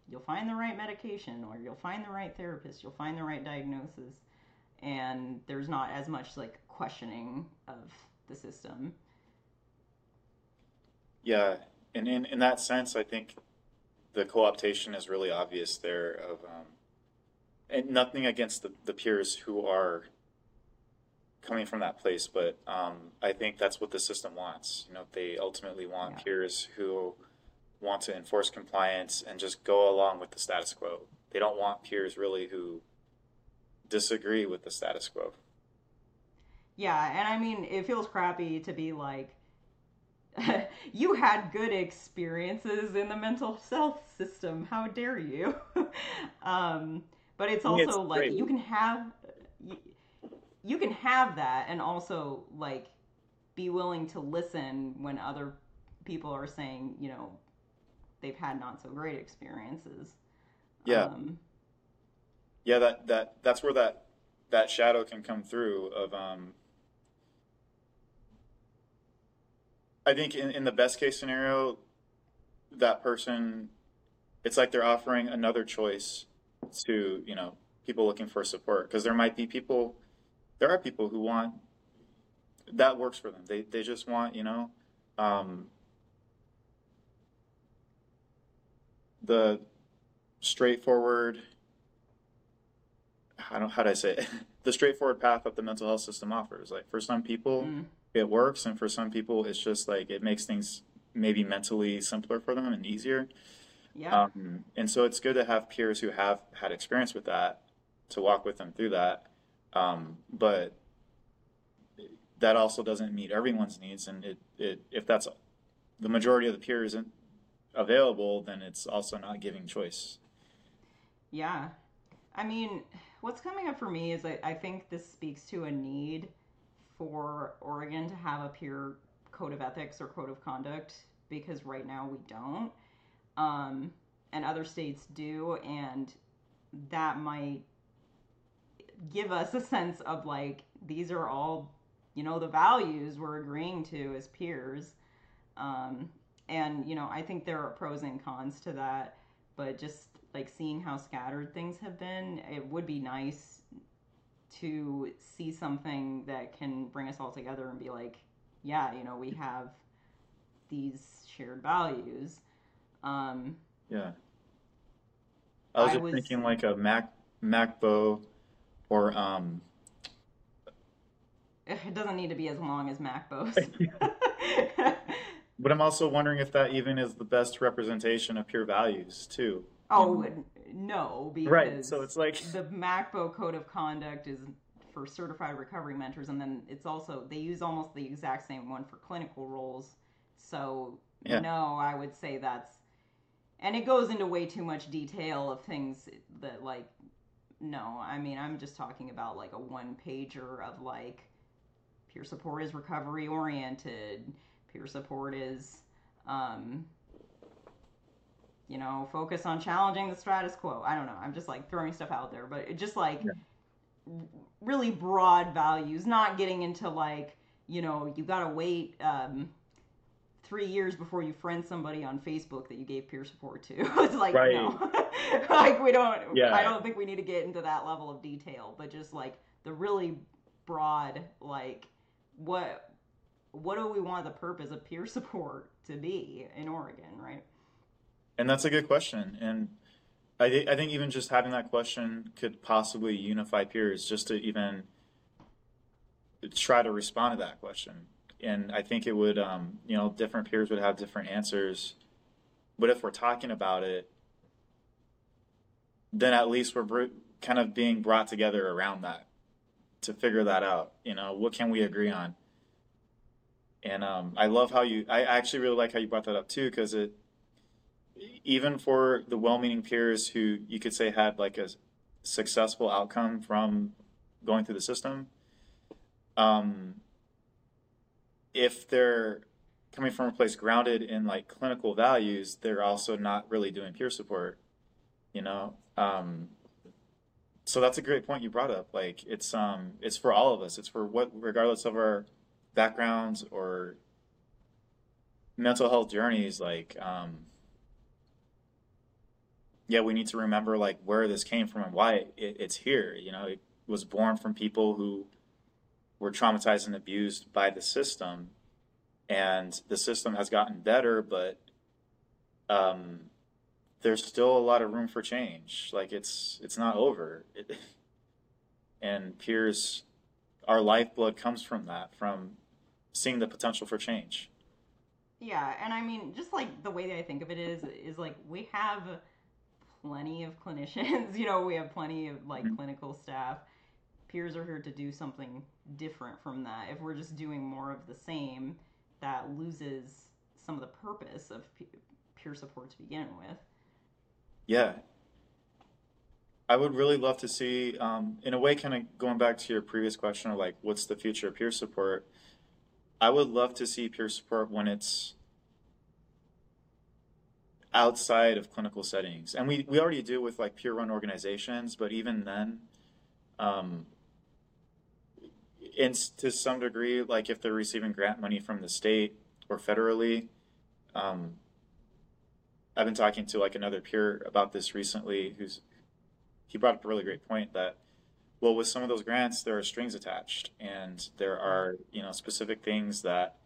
you'll find the right medication or you'll find the right therapist you'll find the right diagnosis and there's not as much like questioning of the system yeah, and in in that sense, I think the co-optation is really obvious there. Of um, and nothing against the, the peers who are coming from that place, but um, I think that's what the system wants. You know, they ultimately want Yeah. peers who want to enforce compliance and just go along with the status quo. They don't want peers really who disagree with the status quo. Yeah, and I mean, it feels crappy to be like, you had good experiences in the mental health system. How dare you? um, but it's also it's like great. you can have you, you can have that and also like be willing to listen when other people are saying, you know, they've had not so great experiences. Yeah. Um, Yeah, that that that's where that that shadow can come through of um, I think in, in the best case scenario, that person, it's like they're offering another choice to, you know, people looking for support. Because there might be people, there are people who want, that works for them. They, they just want, you know, um, the straightforward, I don't, how do I say it? the straightforward path that the mental health system offers. Like for some people, Mm. it works, and for some people, it's just like it makes things maybe mentally simpler for them and easier. Yeah. Um, and so it's good to have peers who have had experience with that to walk with them through that. Um, but that also doesn't meet everyone's needs, and it, it if that's the majority of the peers available, then it's also not giving choice. Yeah. I mean, what's coming up for me is I, I think this speaks to a need for Oregon to have a peer code of ethics or code of conduct because right now we don't. Um, and other states do. And that might give us a sense of like, these are all, you know, the values we're agreeing to as peers. Um, and, you know, I think there are pros and cons to that but just like seeing how scattered things have been, it would be nice to see something that can bring us all together and be like, yeah, you know, we have these shared values. Um, Yeah. I was I just was- thinking like a Mac MHACBO or um it doesn't need to be as long as MHACBO's. but I'm also wondering if that even is the best representation of peer values too. oh Um, no, because right. So it's like the MHACBO code of conduct is for certified recovery mentors, and then it's also they use almost the exact same one for clinical roles. So Yeah. no, I would say that's, and it goes into way too much detail of things that like, no, I mean I'm just talking about like a one pager of like, peer support is recovery oriented, peer support is, um, you know, focus on challenging the status quo. I don't know. I'm just like throwing stuff out there, but it just like Yeah. really broad values, not getting into like, you know, you got to wait um, three years before you friend somebody on Facebook that you gave peer support to. it's like, Right. no. like, we don't, Yeah. I don't think we need to get into that level of detail, but just like the really broad, like, what. What do we want the purpose of peer support to be in Oregon, right? And that's a good question. And I, thi- I think even just having that question could possibly unify peers just to even try to respond to that question. And I think it would, um, you know, different peers would have different answers. But if we're talking about it, then at least we're br- kind of being brought together around that to figure that out. You know, what can we agree on? And um, I love how you, I actually really like how you brought that up too, because it, even for the well-meaning peers who you could say had like a successful outcome from going through the system um, if they're coming from a place grounded in like clinical values they're also not really doing peer support you know? Um, so that's a great point you brought up. Like it's um it's for all of us. It's for what regardless of our backgrounds or mental health journeys like um yeah, we need to remember like where this came from and why it, it's here. You know, it was born from people who were traumatized and abused by the system, and the system has gotten better, but um, there's still a lot of room for change. Like it's it's not over, it, and peers, our lifeblood comes from that, from seeing the potential for change. Yeah, and I mean, just like the way that I think of it is, is like we have plenty of clinicians. You know, we have plenty of like Mhm. clinical staff. Peers are here to do something different from that. If we're just doing more of the same, that loses some of the purpose of peer support to begin with. Yeah. I would really love to see, um, in a way, kind of going back to your previous question of like, what's the future of peer support? I would love to see peer support when it's outside of clinical settings. And we, we already do with like peer run organizations, but even then, um, and to some degree, like if they're receiving grant money from the state or federally, um, I've been talking to like another peer about this recently who's he brought up a really great point that well with some of those grants there are strings attached and there are you know specific things that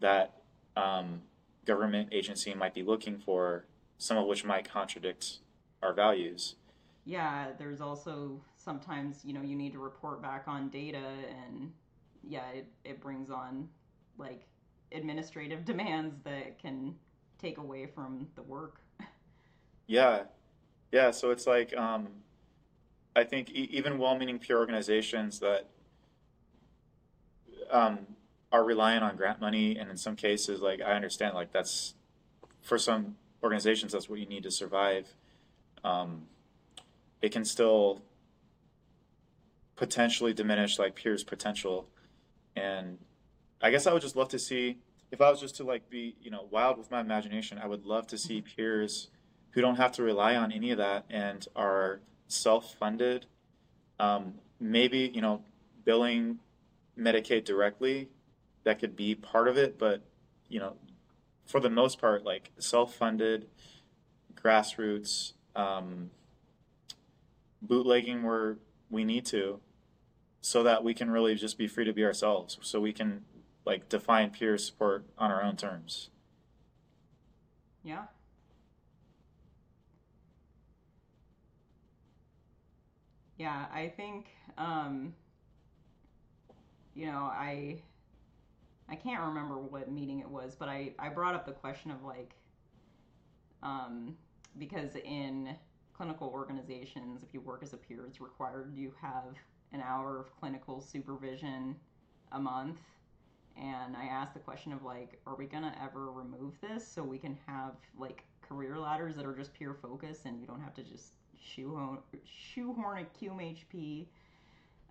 that um, government agency might be looking for some of which might contradict our values. Yeah there's also sometimes you know you need to report back on data and yeah it, it brings on like administrative demands that can take away from the work. Yeah. Yeah so it's like um, i think e- even well-meaning peer organizations that um, are reliant on grant money and in some cases like i understand like that's for some organizations that's what you need to survive. Um, it can still potentially diminish like peers potential. And i guess i would just love to see if i was just to like be you know wild with my imagination i would love to see peers who don't have to rely on any of that and are self-funded um, maybe you know billing medicaid directly that could be part of it but you know for the most part like self-funded grassroots um, bootlegging where we need to so that we can really just be free to be ourselves so we can like define peer support on our own terms. Yeah yeah i think um you know i i can't remember what meeting it was but i i brought up the question of like um because in clinical organizations if you work as a peer it's required you have an hour of clinical supervision a month. And i asked the question of like are we to ever remove this so we can have like career ladders that are just peer focused and you don't have to just shoehorn, shoehorn a QMHP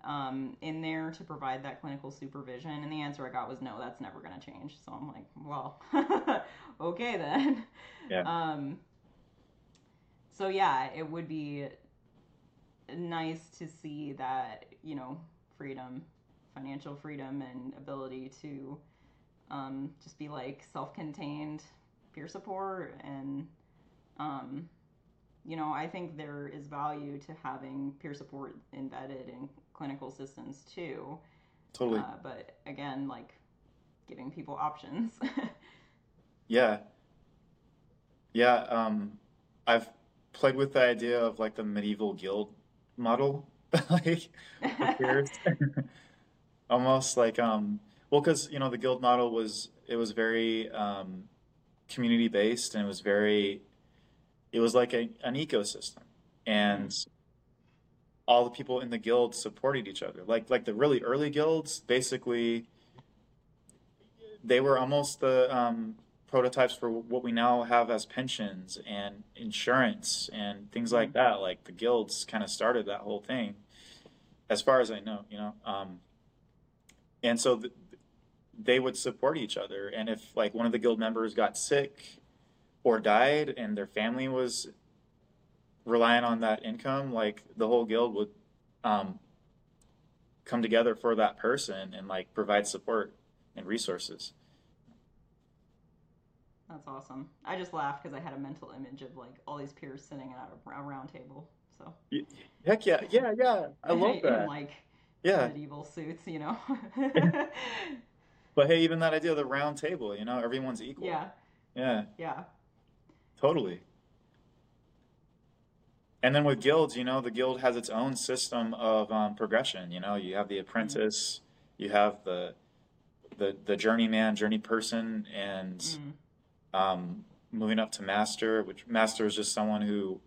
um, in there to provide that clinical supervision? And the answer I got was no, that's never going to change. So I'm like, well, okay then. Yeah. Um, so yeah, it would be nice to see that, you know, freedom, financial freedom, and ability to um, just be like self contained peer support and um, you know, I think there is value to having peer support embedded in clinical systems too. Totally. Uh, but again, like giving people options. yeah. Yeah. Um, I've played with the idea of like the medieval guild model, like almost like um, well, because you know the guild model was it was very um, community based and it was very it was like a, an ecosystem. And all the people in the guild supported each other. Like like the really early guilds basically they were almost the um, prototypes for what we now have as pensions and insurance and things like that. Like the guilds kind of started that whole thing as far as i know you know? Um, and so th- they would support each other. And if like one of the guild members got sick or died and their family was relying on that income, like the whole guild would um, come together for that person and like provide support and resources. That's awesome. I just laughed because I had a mental image of like all these peers sitting at a round table. So heck yeah, yeah, yeah. I love that. In like yeah, medieval suits, you know. but hey, even that idea of the round table, you know, everyone's equal. Yeah. Yeah. Yeah. Totally. And then with guilds, you know, the guild has its own system of um, progression. You know, you have the apprentice, mm-hmm. you have the the the journeyman, journey person, and mm-hmm. um, moving up to master. Which master is just someone who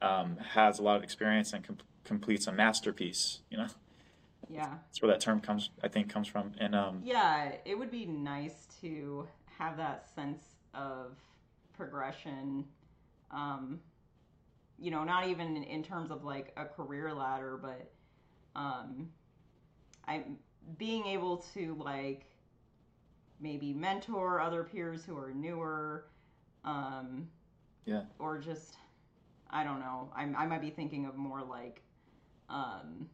um, has a lot of experience and com- completes a masterpiece. You know. Yeah. That's where that term comes. I think comes from. And um, yeah, it would be nice to have that sense of progression um, you know not even in terms of like a career ladder but um, i being able to like maybe mentor other peers who are newer um, yeah. or just i don't know. I'm, i might be thinking of more like um,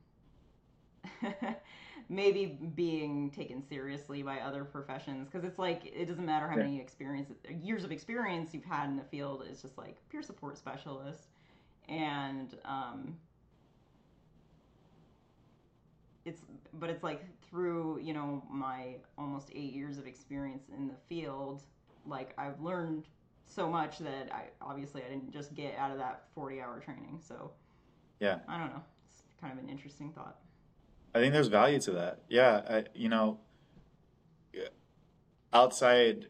maybe being taken seriously by other professions because it's like it doesn't matter how Yeah. many experience years of experience you've had in the field it's just like peer support specialist and um it's but it's like through you know my almost eight years of experience in the field like i've learned so much that i obviously i didn't just get out of that 40 hour training so Yeah. i don't know it's kind of an interesting thought I think there's value to that. Yeah, I, you know, outside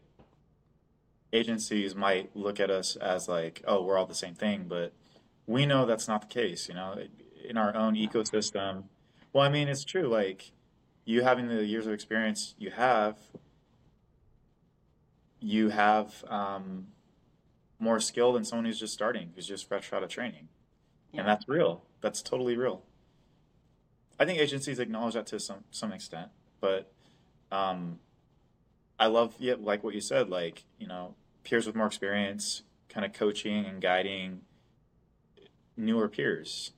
agencies might look at us as like, oh, we're all the same thing, but we know that's not the case. You know, in our own ecosystem. Well, I mean, it's true. Like you having the years of experience you have, you have um, more skill than someone who's just starting, who's just fresh out of training, Yeah. and that's real. That's totally real. I think agencies acknowledge that to some some extent, but um, I love yeah, like what you said, like you know, peers with more experience, kind of coaching and guiding newer peers.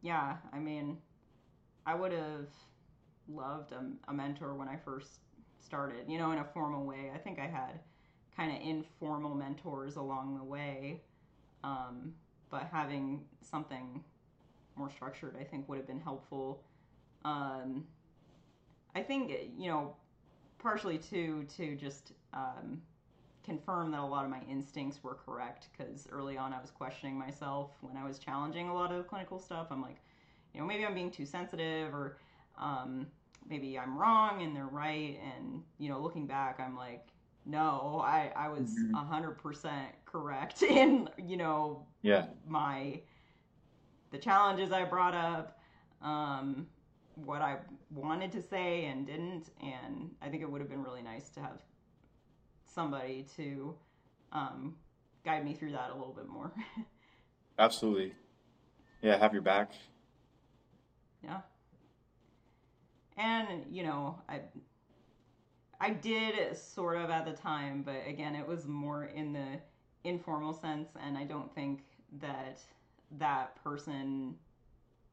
Yeah, I mean, I would have loved a, a mentor when I first started, you know, in a formal way. I think I had kind of informal mentors along the way, um, but having something more structured, I think, would have been helpful. Um, I think, you know, partially too, to just um, confirm that a lot of my instincts were correct because early on I was questioning myself when I was challenging a lot of clinical stuff. I'm like, you know, maybe I'm being too sensitive or um, maybe I'm wrong and they're right. And, you know, looking back, I'm like, no, I, I was Mhm. 100% correct in, you know, Yeah, my, the challenges I brought up, um, what I wanted to say and didn't. And I think it would have been really nice to have somebody to um, guide me through that a little bit more. absolutely. Yeah, have your back. yeah. And you know, I I did sort of at the time, but again, it was more in the informal sense, and I don't think that that person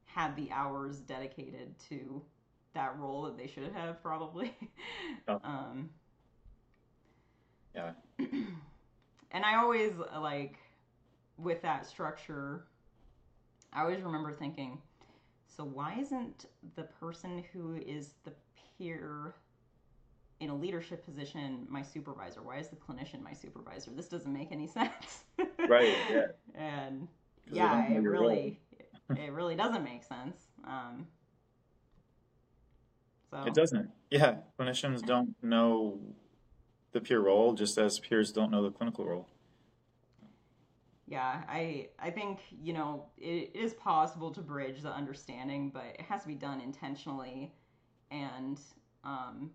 had the hours dedicated to that role that they should have probably. Oh. um, Yeah, and I always like with that structure, I always remember thinking, so why isn't the person who is the peer in a leadership position my supervisor? Why is the clinician my supervisor? This doesn't make any sense. Right, yeah. And yeah, it really it really doesn't make sense. Um, so it doesn't. Yeah, clinicians don't know the peer role, just as peers don't know the clinical role. Yeah, I I think you know it is possible to bridge the understanding, but it has to be done intentionally and um,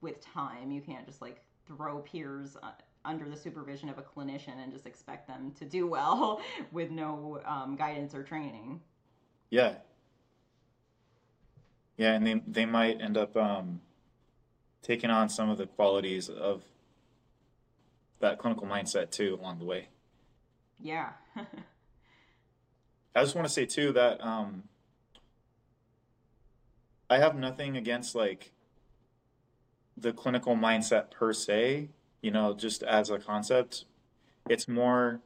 with time. You can't just like throw peers uh, under the supervision of a clinician and just expect them to do well with no um, guidance or training. Yeah. Yeah, and they they might end up um, taking on some of the qualities of that clinical mindset too along the way. Yeah, I just want to say too that um, I have nothing against like the clinical mindset per se, you know, just as a concept. It's more,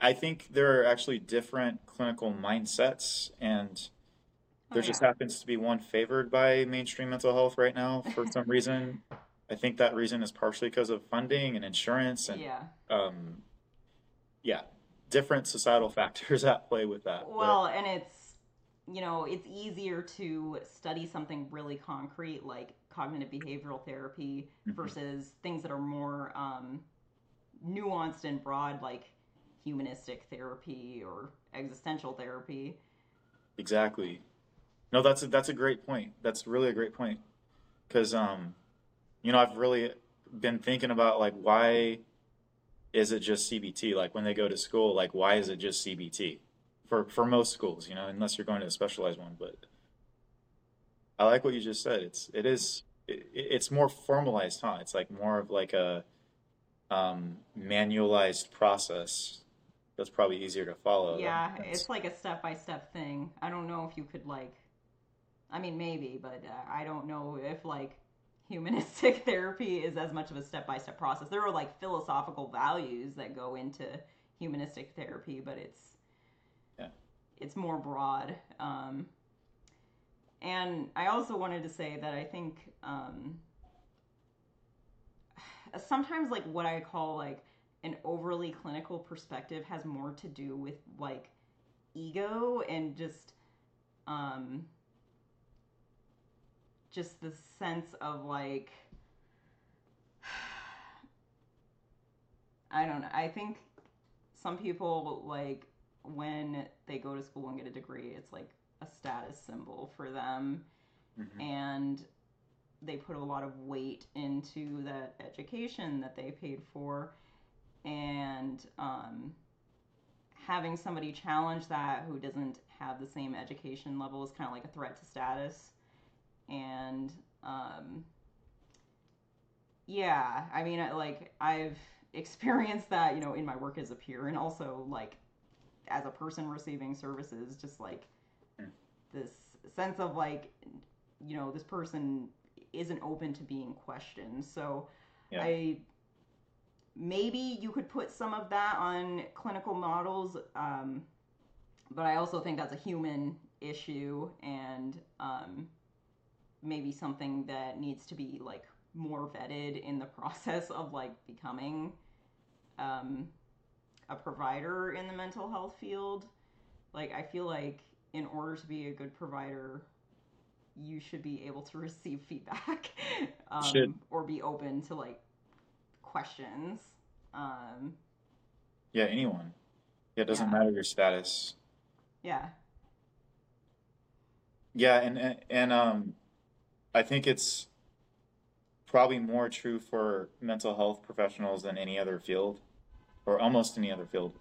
I think there are actually different clinical mindsets, and Oh, there just happens to be one favored by mainstream mental health right now for some reason. I think that reason is partially because of funding and insurance and yeah. um, yeah, different societal factors at play with that. But Well, and it's you know it's easier to study something really concrete like cognitive behavioral therapy Mhm. versus things that are more um, nuanced and broad like humanistic therapy or existential therapy. exactly. No, that's a, that's a great point. That's really a great point. Because um, you know, I've really been thinking about like why is it just CBT? Like when they go to school, like why is it just CBT? For for most schools, you know, unless you're going to a specialized one. But I like what you just said. It's it is it, it's more formalized, huh? It's like more of like a um, manualized process that's probably easier to follow. Yeah, it's like a step by step thing. I don't know if you could like, I mean maybe, but uh, I don't know if like humanistic therapy is as much of a step by step process. There are like philosophical values that go into humanistic therapy, but it's Yeah. it's more broad. Um, and I also wanted to say that I think um, sometimes like what I call like an overly clinical perspective has more to do with like ego and just um just the sense of like I don't know. I think some people like when they go to school and get a degree, it's like a status symbol for them Mhm. and they put a lot of weight into that education that they paid for and um, having somebody challenge that who doesn't have the same education level is kind of like a threat to status and um, yeah i mean like i've experienced that you know in my work as a peer and also like as a person receiving services just like. This sense of like you know this person isn't open to being questioned so Yeah. i maybe you could put some of that on clinical models um, but i also think that's a human issue and um, maybe something that needs to be like more vetted in the process of like becoming um, a provider in the mental health field like i feel like in order to be a good provider you should be able to receive feedback um, or be open to like questions um, Yeah, anyone. Yeah, it doesn't Yeah. matter your status. yeah Yeah, and and, and um, I think it's probably more true for mental health professionals than any other field, or almost any other field.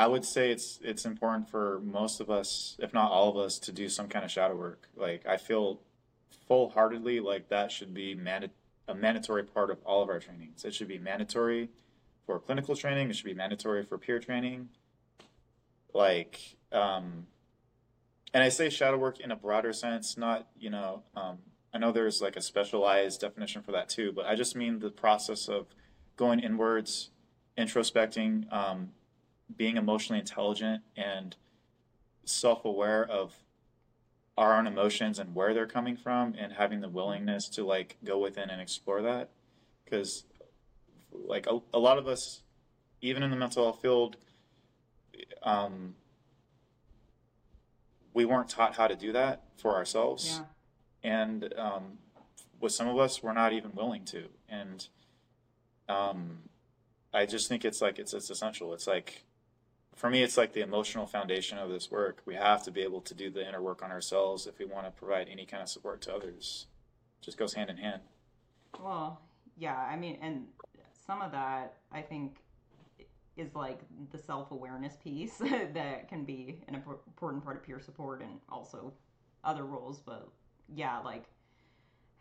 I would say it's it's important for most of us, if not all of us, to do some kind of shadow work. Like I feel full heartedly like that should be a mandatory part of all of our trainings. It should be mandatory for clinical training. It should be mandatory for peer training. Like, um, and I say shadow work in a broader sense, not you know. Um, I know there's like a specialized definition for that too, but I just mean the process of going inwards, introspecting, um, being emotionally intelligent, and self-aware of our own emotions and where they're coming from, and having the willingness to like go within and explore that, because like a, a lot of us, even in the mental health field, um, we weren't taught how to do that for ourselves. Yeah. And um, with some of us we're not even willing to. And um, i just think it's like it's, it's essential. It's like for me it's like the emotional foundation of this work we have to be able to do the inner work on ourselves if we want to provide any kind of support to others It just goes hand in hand Well, yeah, I mean, and some of that I think is like the self awareness piece that can be an important part of peer support and also other roles. But yeah, like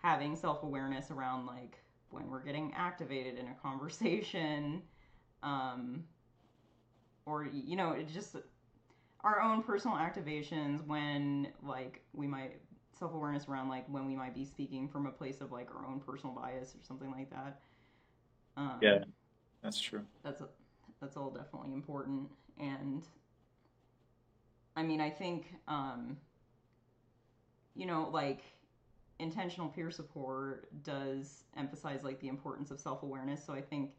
having self awareness around like when we're getting activated in a conversation, um, or you know, it just our own personal activations when like we might self awareness around like when we might be speaking from a place of like our own personal bias or something like that. Um, Yeah. that's true that's that's all definitely important and i mean i think um you know like intentional peer support does emphasize like the importance of self-awareness so i think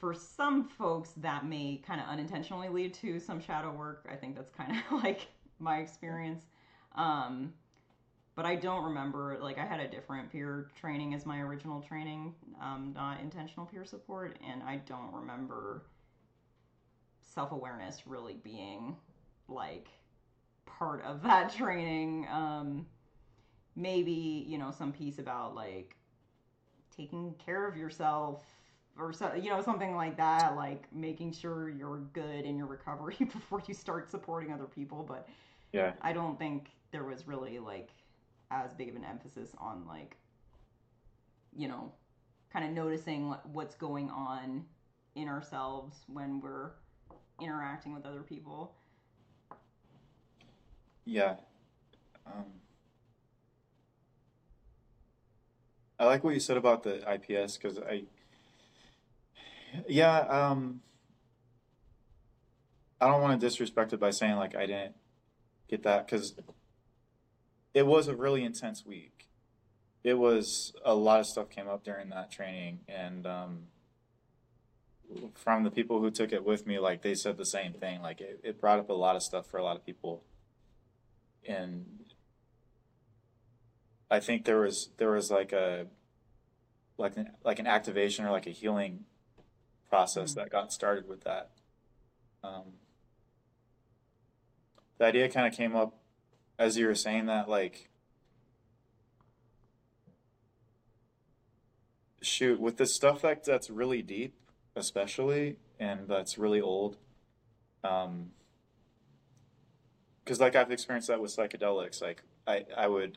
for some folks that may kind of unintentionally lead to some shadow work i think that's kind of like my experience um but I don't remember like I had a different peer training as my original training, um, not intentional peer support, and I don't remember self awareness really being like part of that training. Um, maybe you know some piece about like taking care of yourself or so you know something like that, like making sure you're good in your recovery before you start supporting other people, but yeah I don't think there was really like as big of an emphasis on like you know kind of noticing what's going on in ourselves when we're interacting with other people. Yeah. Um, I like what you said about the IPS because I, yeah, um, I don't want to disrespect it by saying like I didn't get that because it was a really intense week. It was a lot of stuff came up during that training, and um, from the people who took it with me, like they said the same thing. Like it, it brought up a lot of stuff for a lot of people, and I think there was there was like a like an, like an activation or like a healing process Mm-hmm. that got started with that. Um, the idea kind of came up as you were saying that like shoot with the stuff that that's really deep especially and that's really old um because like i've experienced that with psychedelics like i i would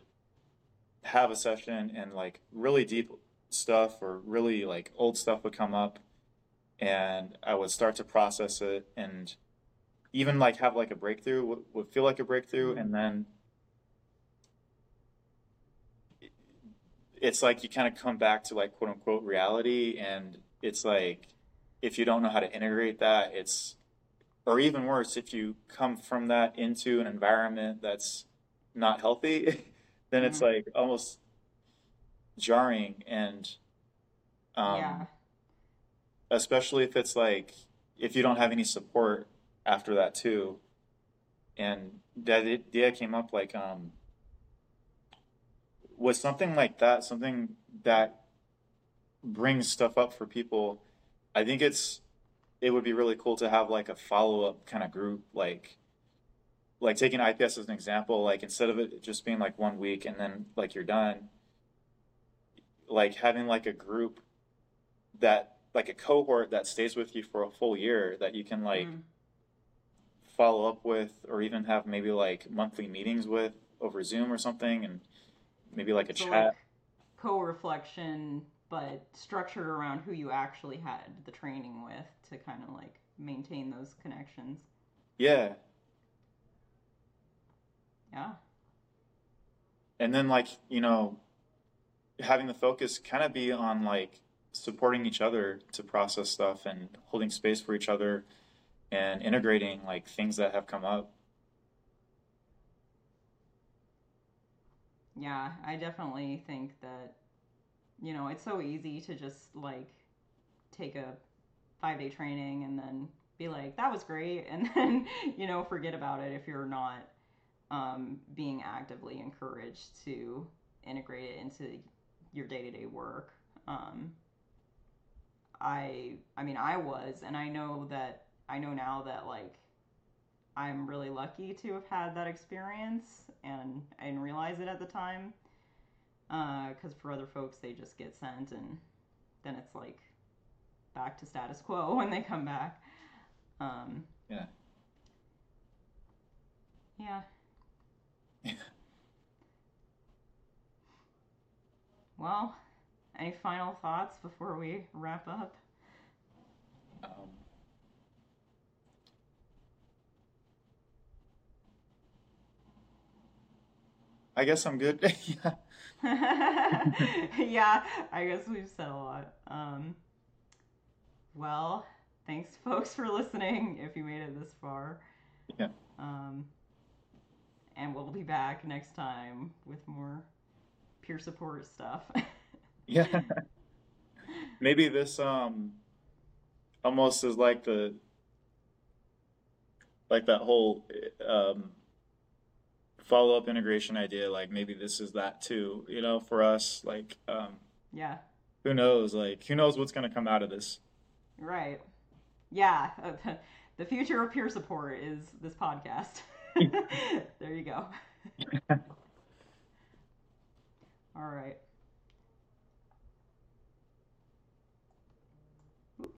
have a session and like really deep stuff or really like old stuff would come up and i would start to process it and even like have like a breakthrough would, would feel like a breakthrough and then it's like you kind of come back to like quote unquote reality and it's like if you don't know how to integrate that it's or even worse if you come from that into an environment that's not healthy then it's Mhm. like almost jarring and um yeah. Especially if it's like if you don't have any support after that too. And that idea came up like um with something like that something that brings stuff up for people i think it's it would be really cool to have like a follow-up kind of group like like taking ips as an example like instead of it just being like one week and then like you're done like having like a group that like a cohort that stays with you for a full year that you can like Mm. follow up with or even have maybe like monthly meetings with over zoom or something and maybe like a So chat like co-reflection, but structured around who you actually had the training with to kind of like maintain those connections. yeah Yeah. and then like you know having the focus kind of be on like supporting each other to process stuff and holding space for each other and integrating like things that have come up Yeah, I definitely think that you know, it's so easy to just like take a 5-day training and then be like that was great and then, you know, forget about it if you're not um, being actively encouraged to integrate it into your day-to-day work. Um, I I mean I was and I know that I know now that like I'm really lucky to have had that experience and I didn't realize it at the time because for other folks they just get sent and then it's like back to status quo when they come back um, Yeah. yeah well any final thoughts before we wrap up um, i guess i'm good yeah yeah, I guess we've said a lot. Um, well, thanks, folks, for listening. If you made it this far, Yeah. Um, and we'll be back next time with more peer support stuff. Yeah. Maybe this um almost is like the like that whole um follow-up integration idea like maybe this is that too, you know, for us like um yeah, who knows like who knows what's going to come out of this. right. Yeah, uh, the future of peer support is this podcast. there you go.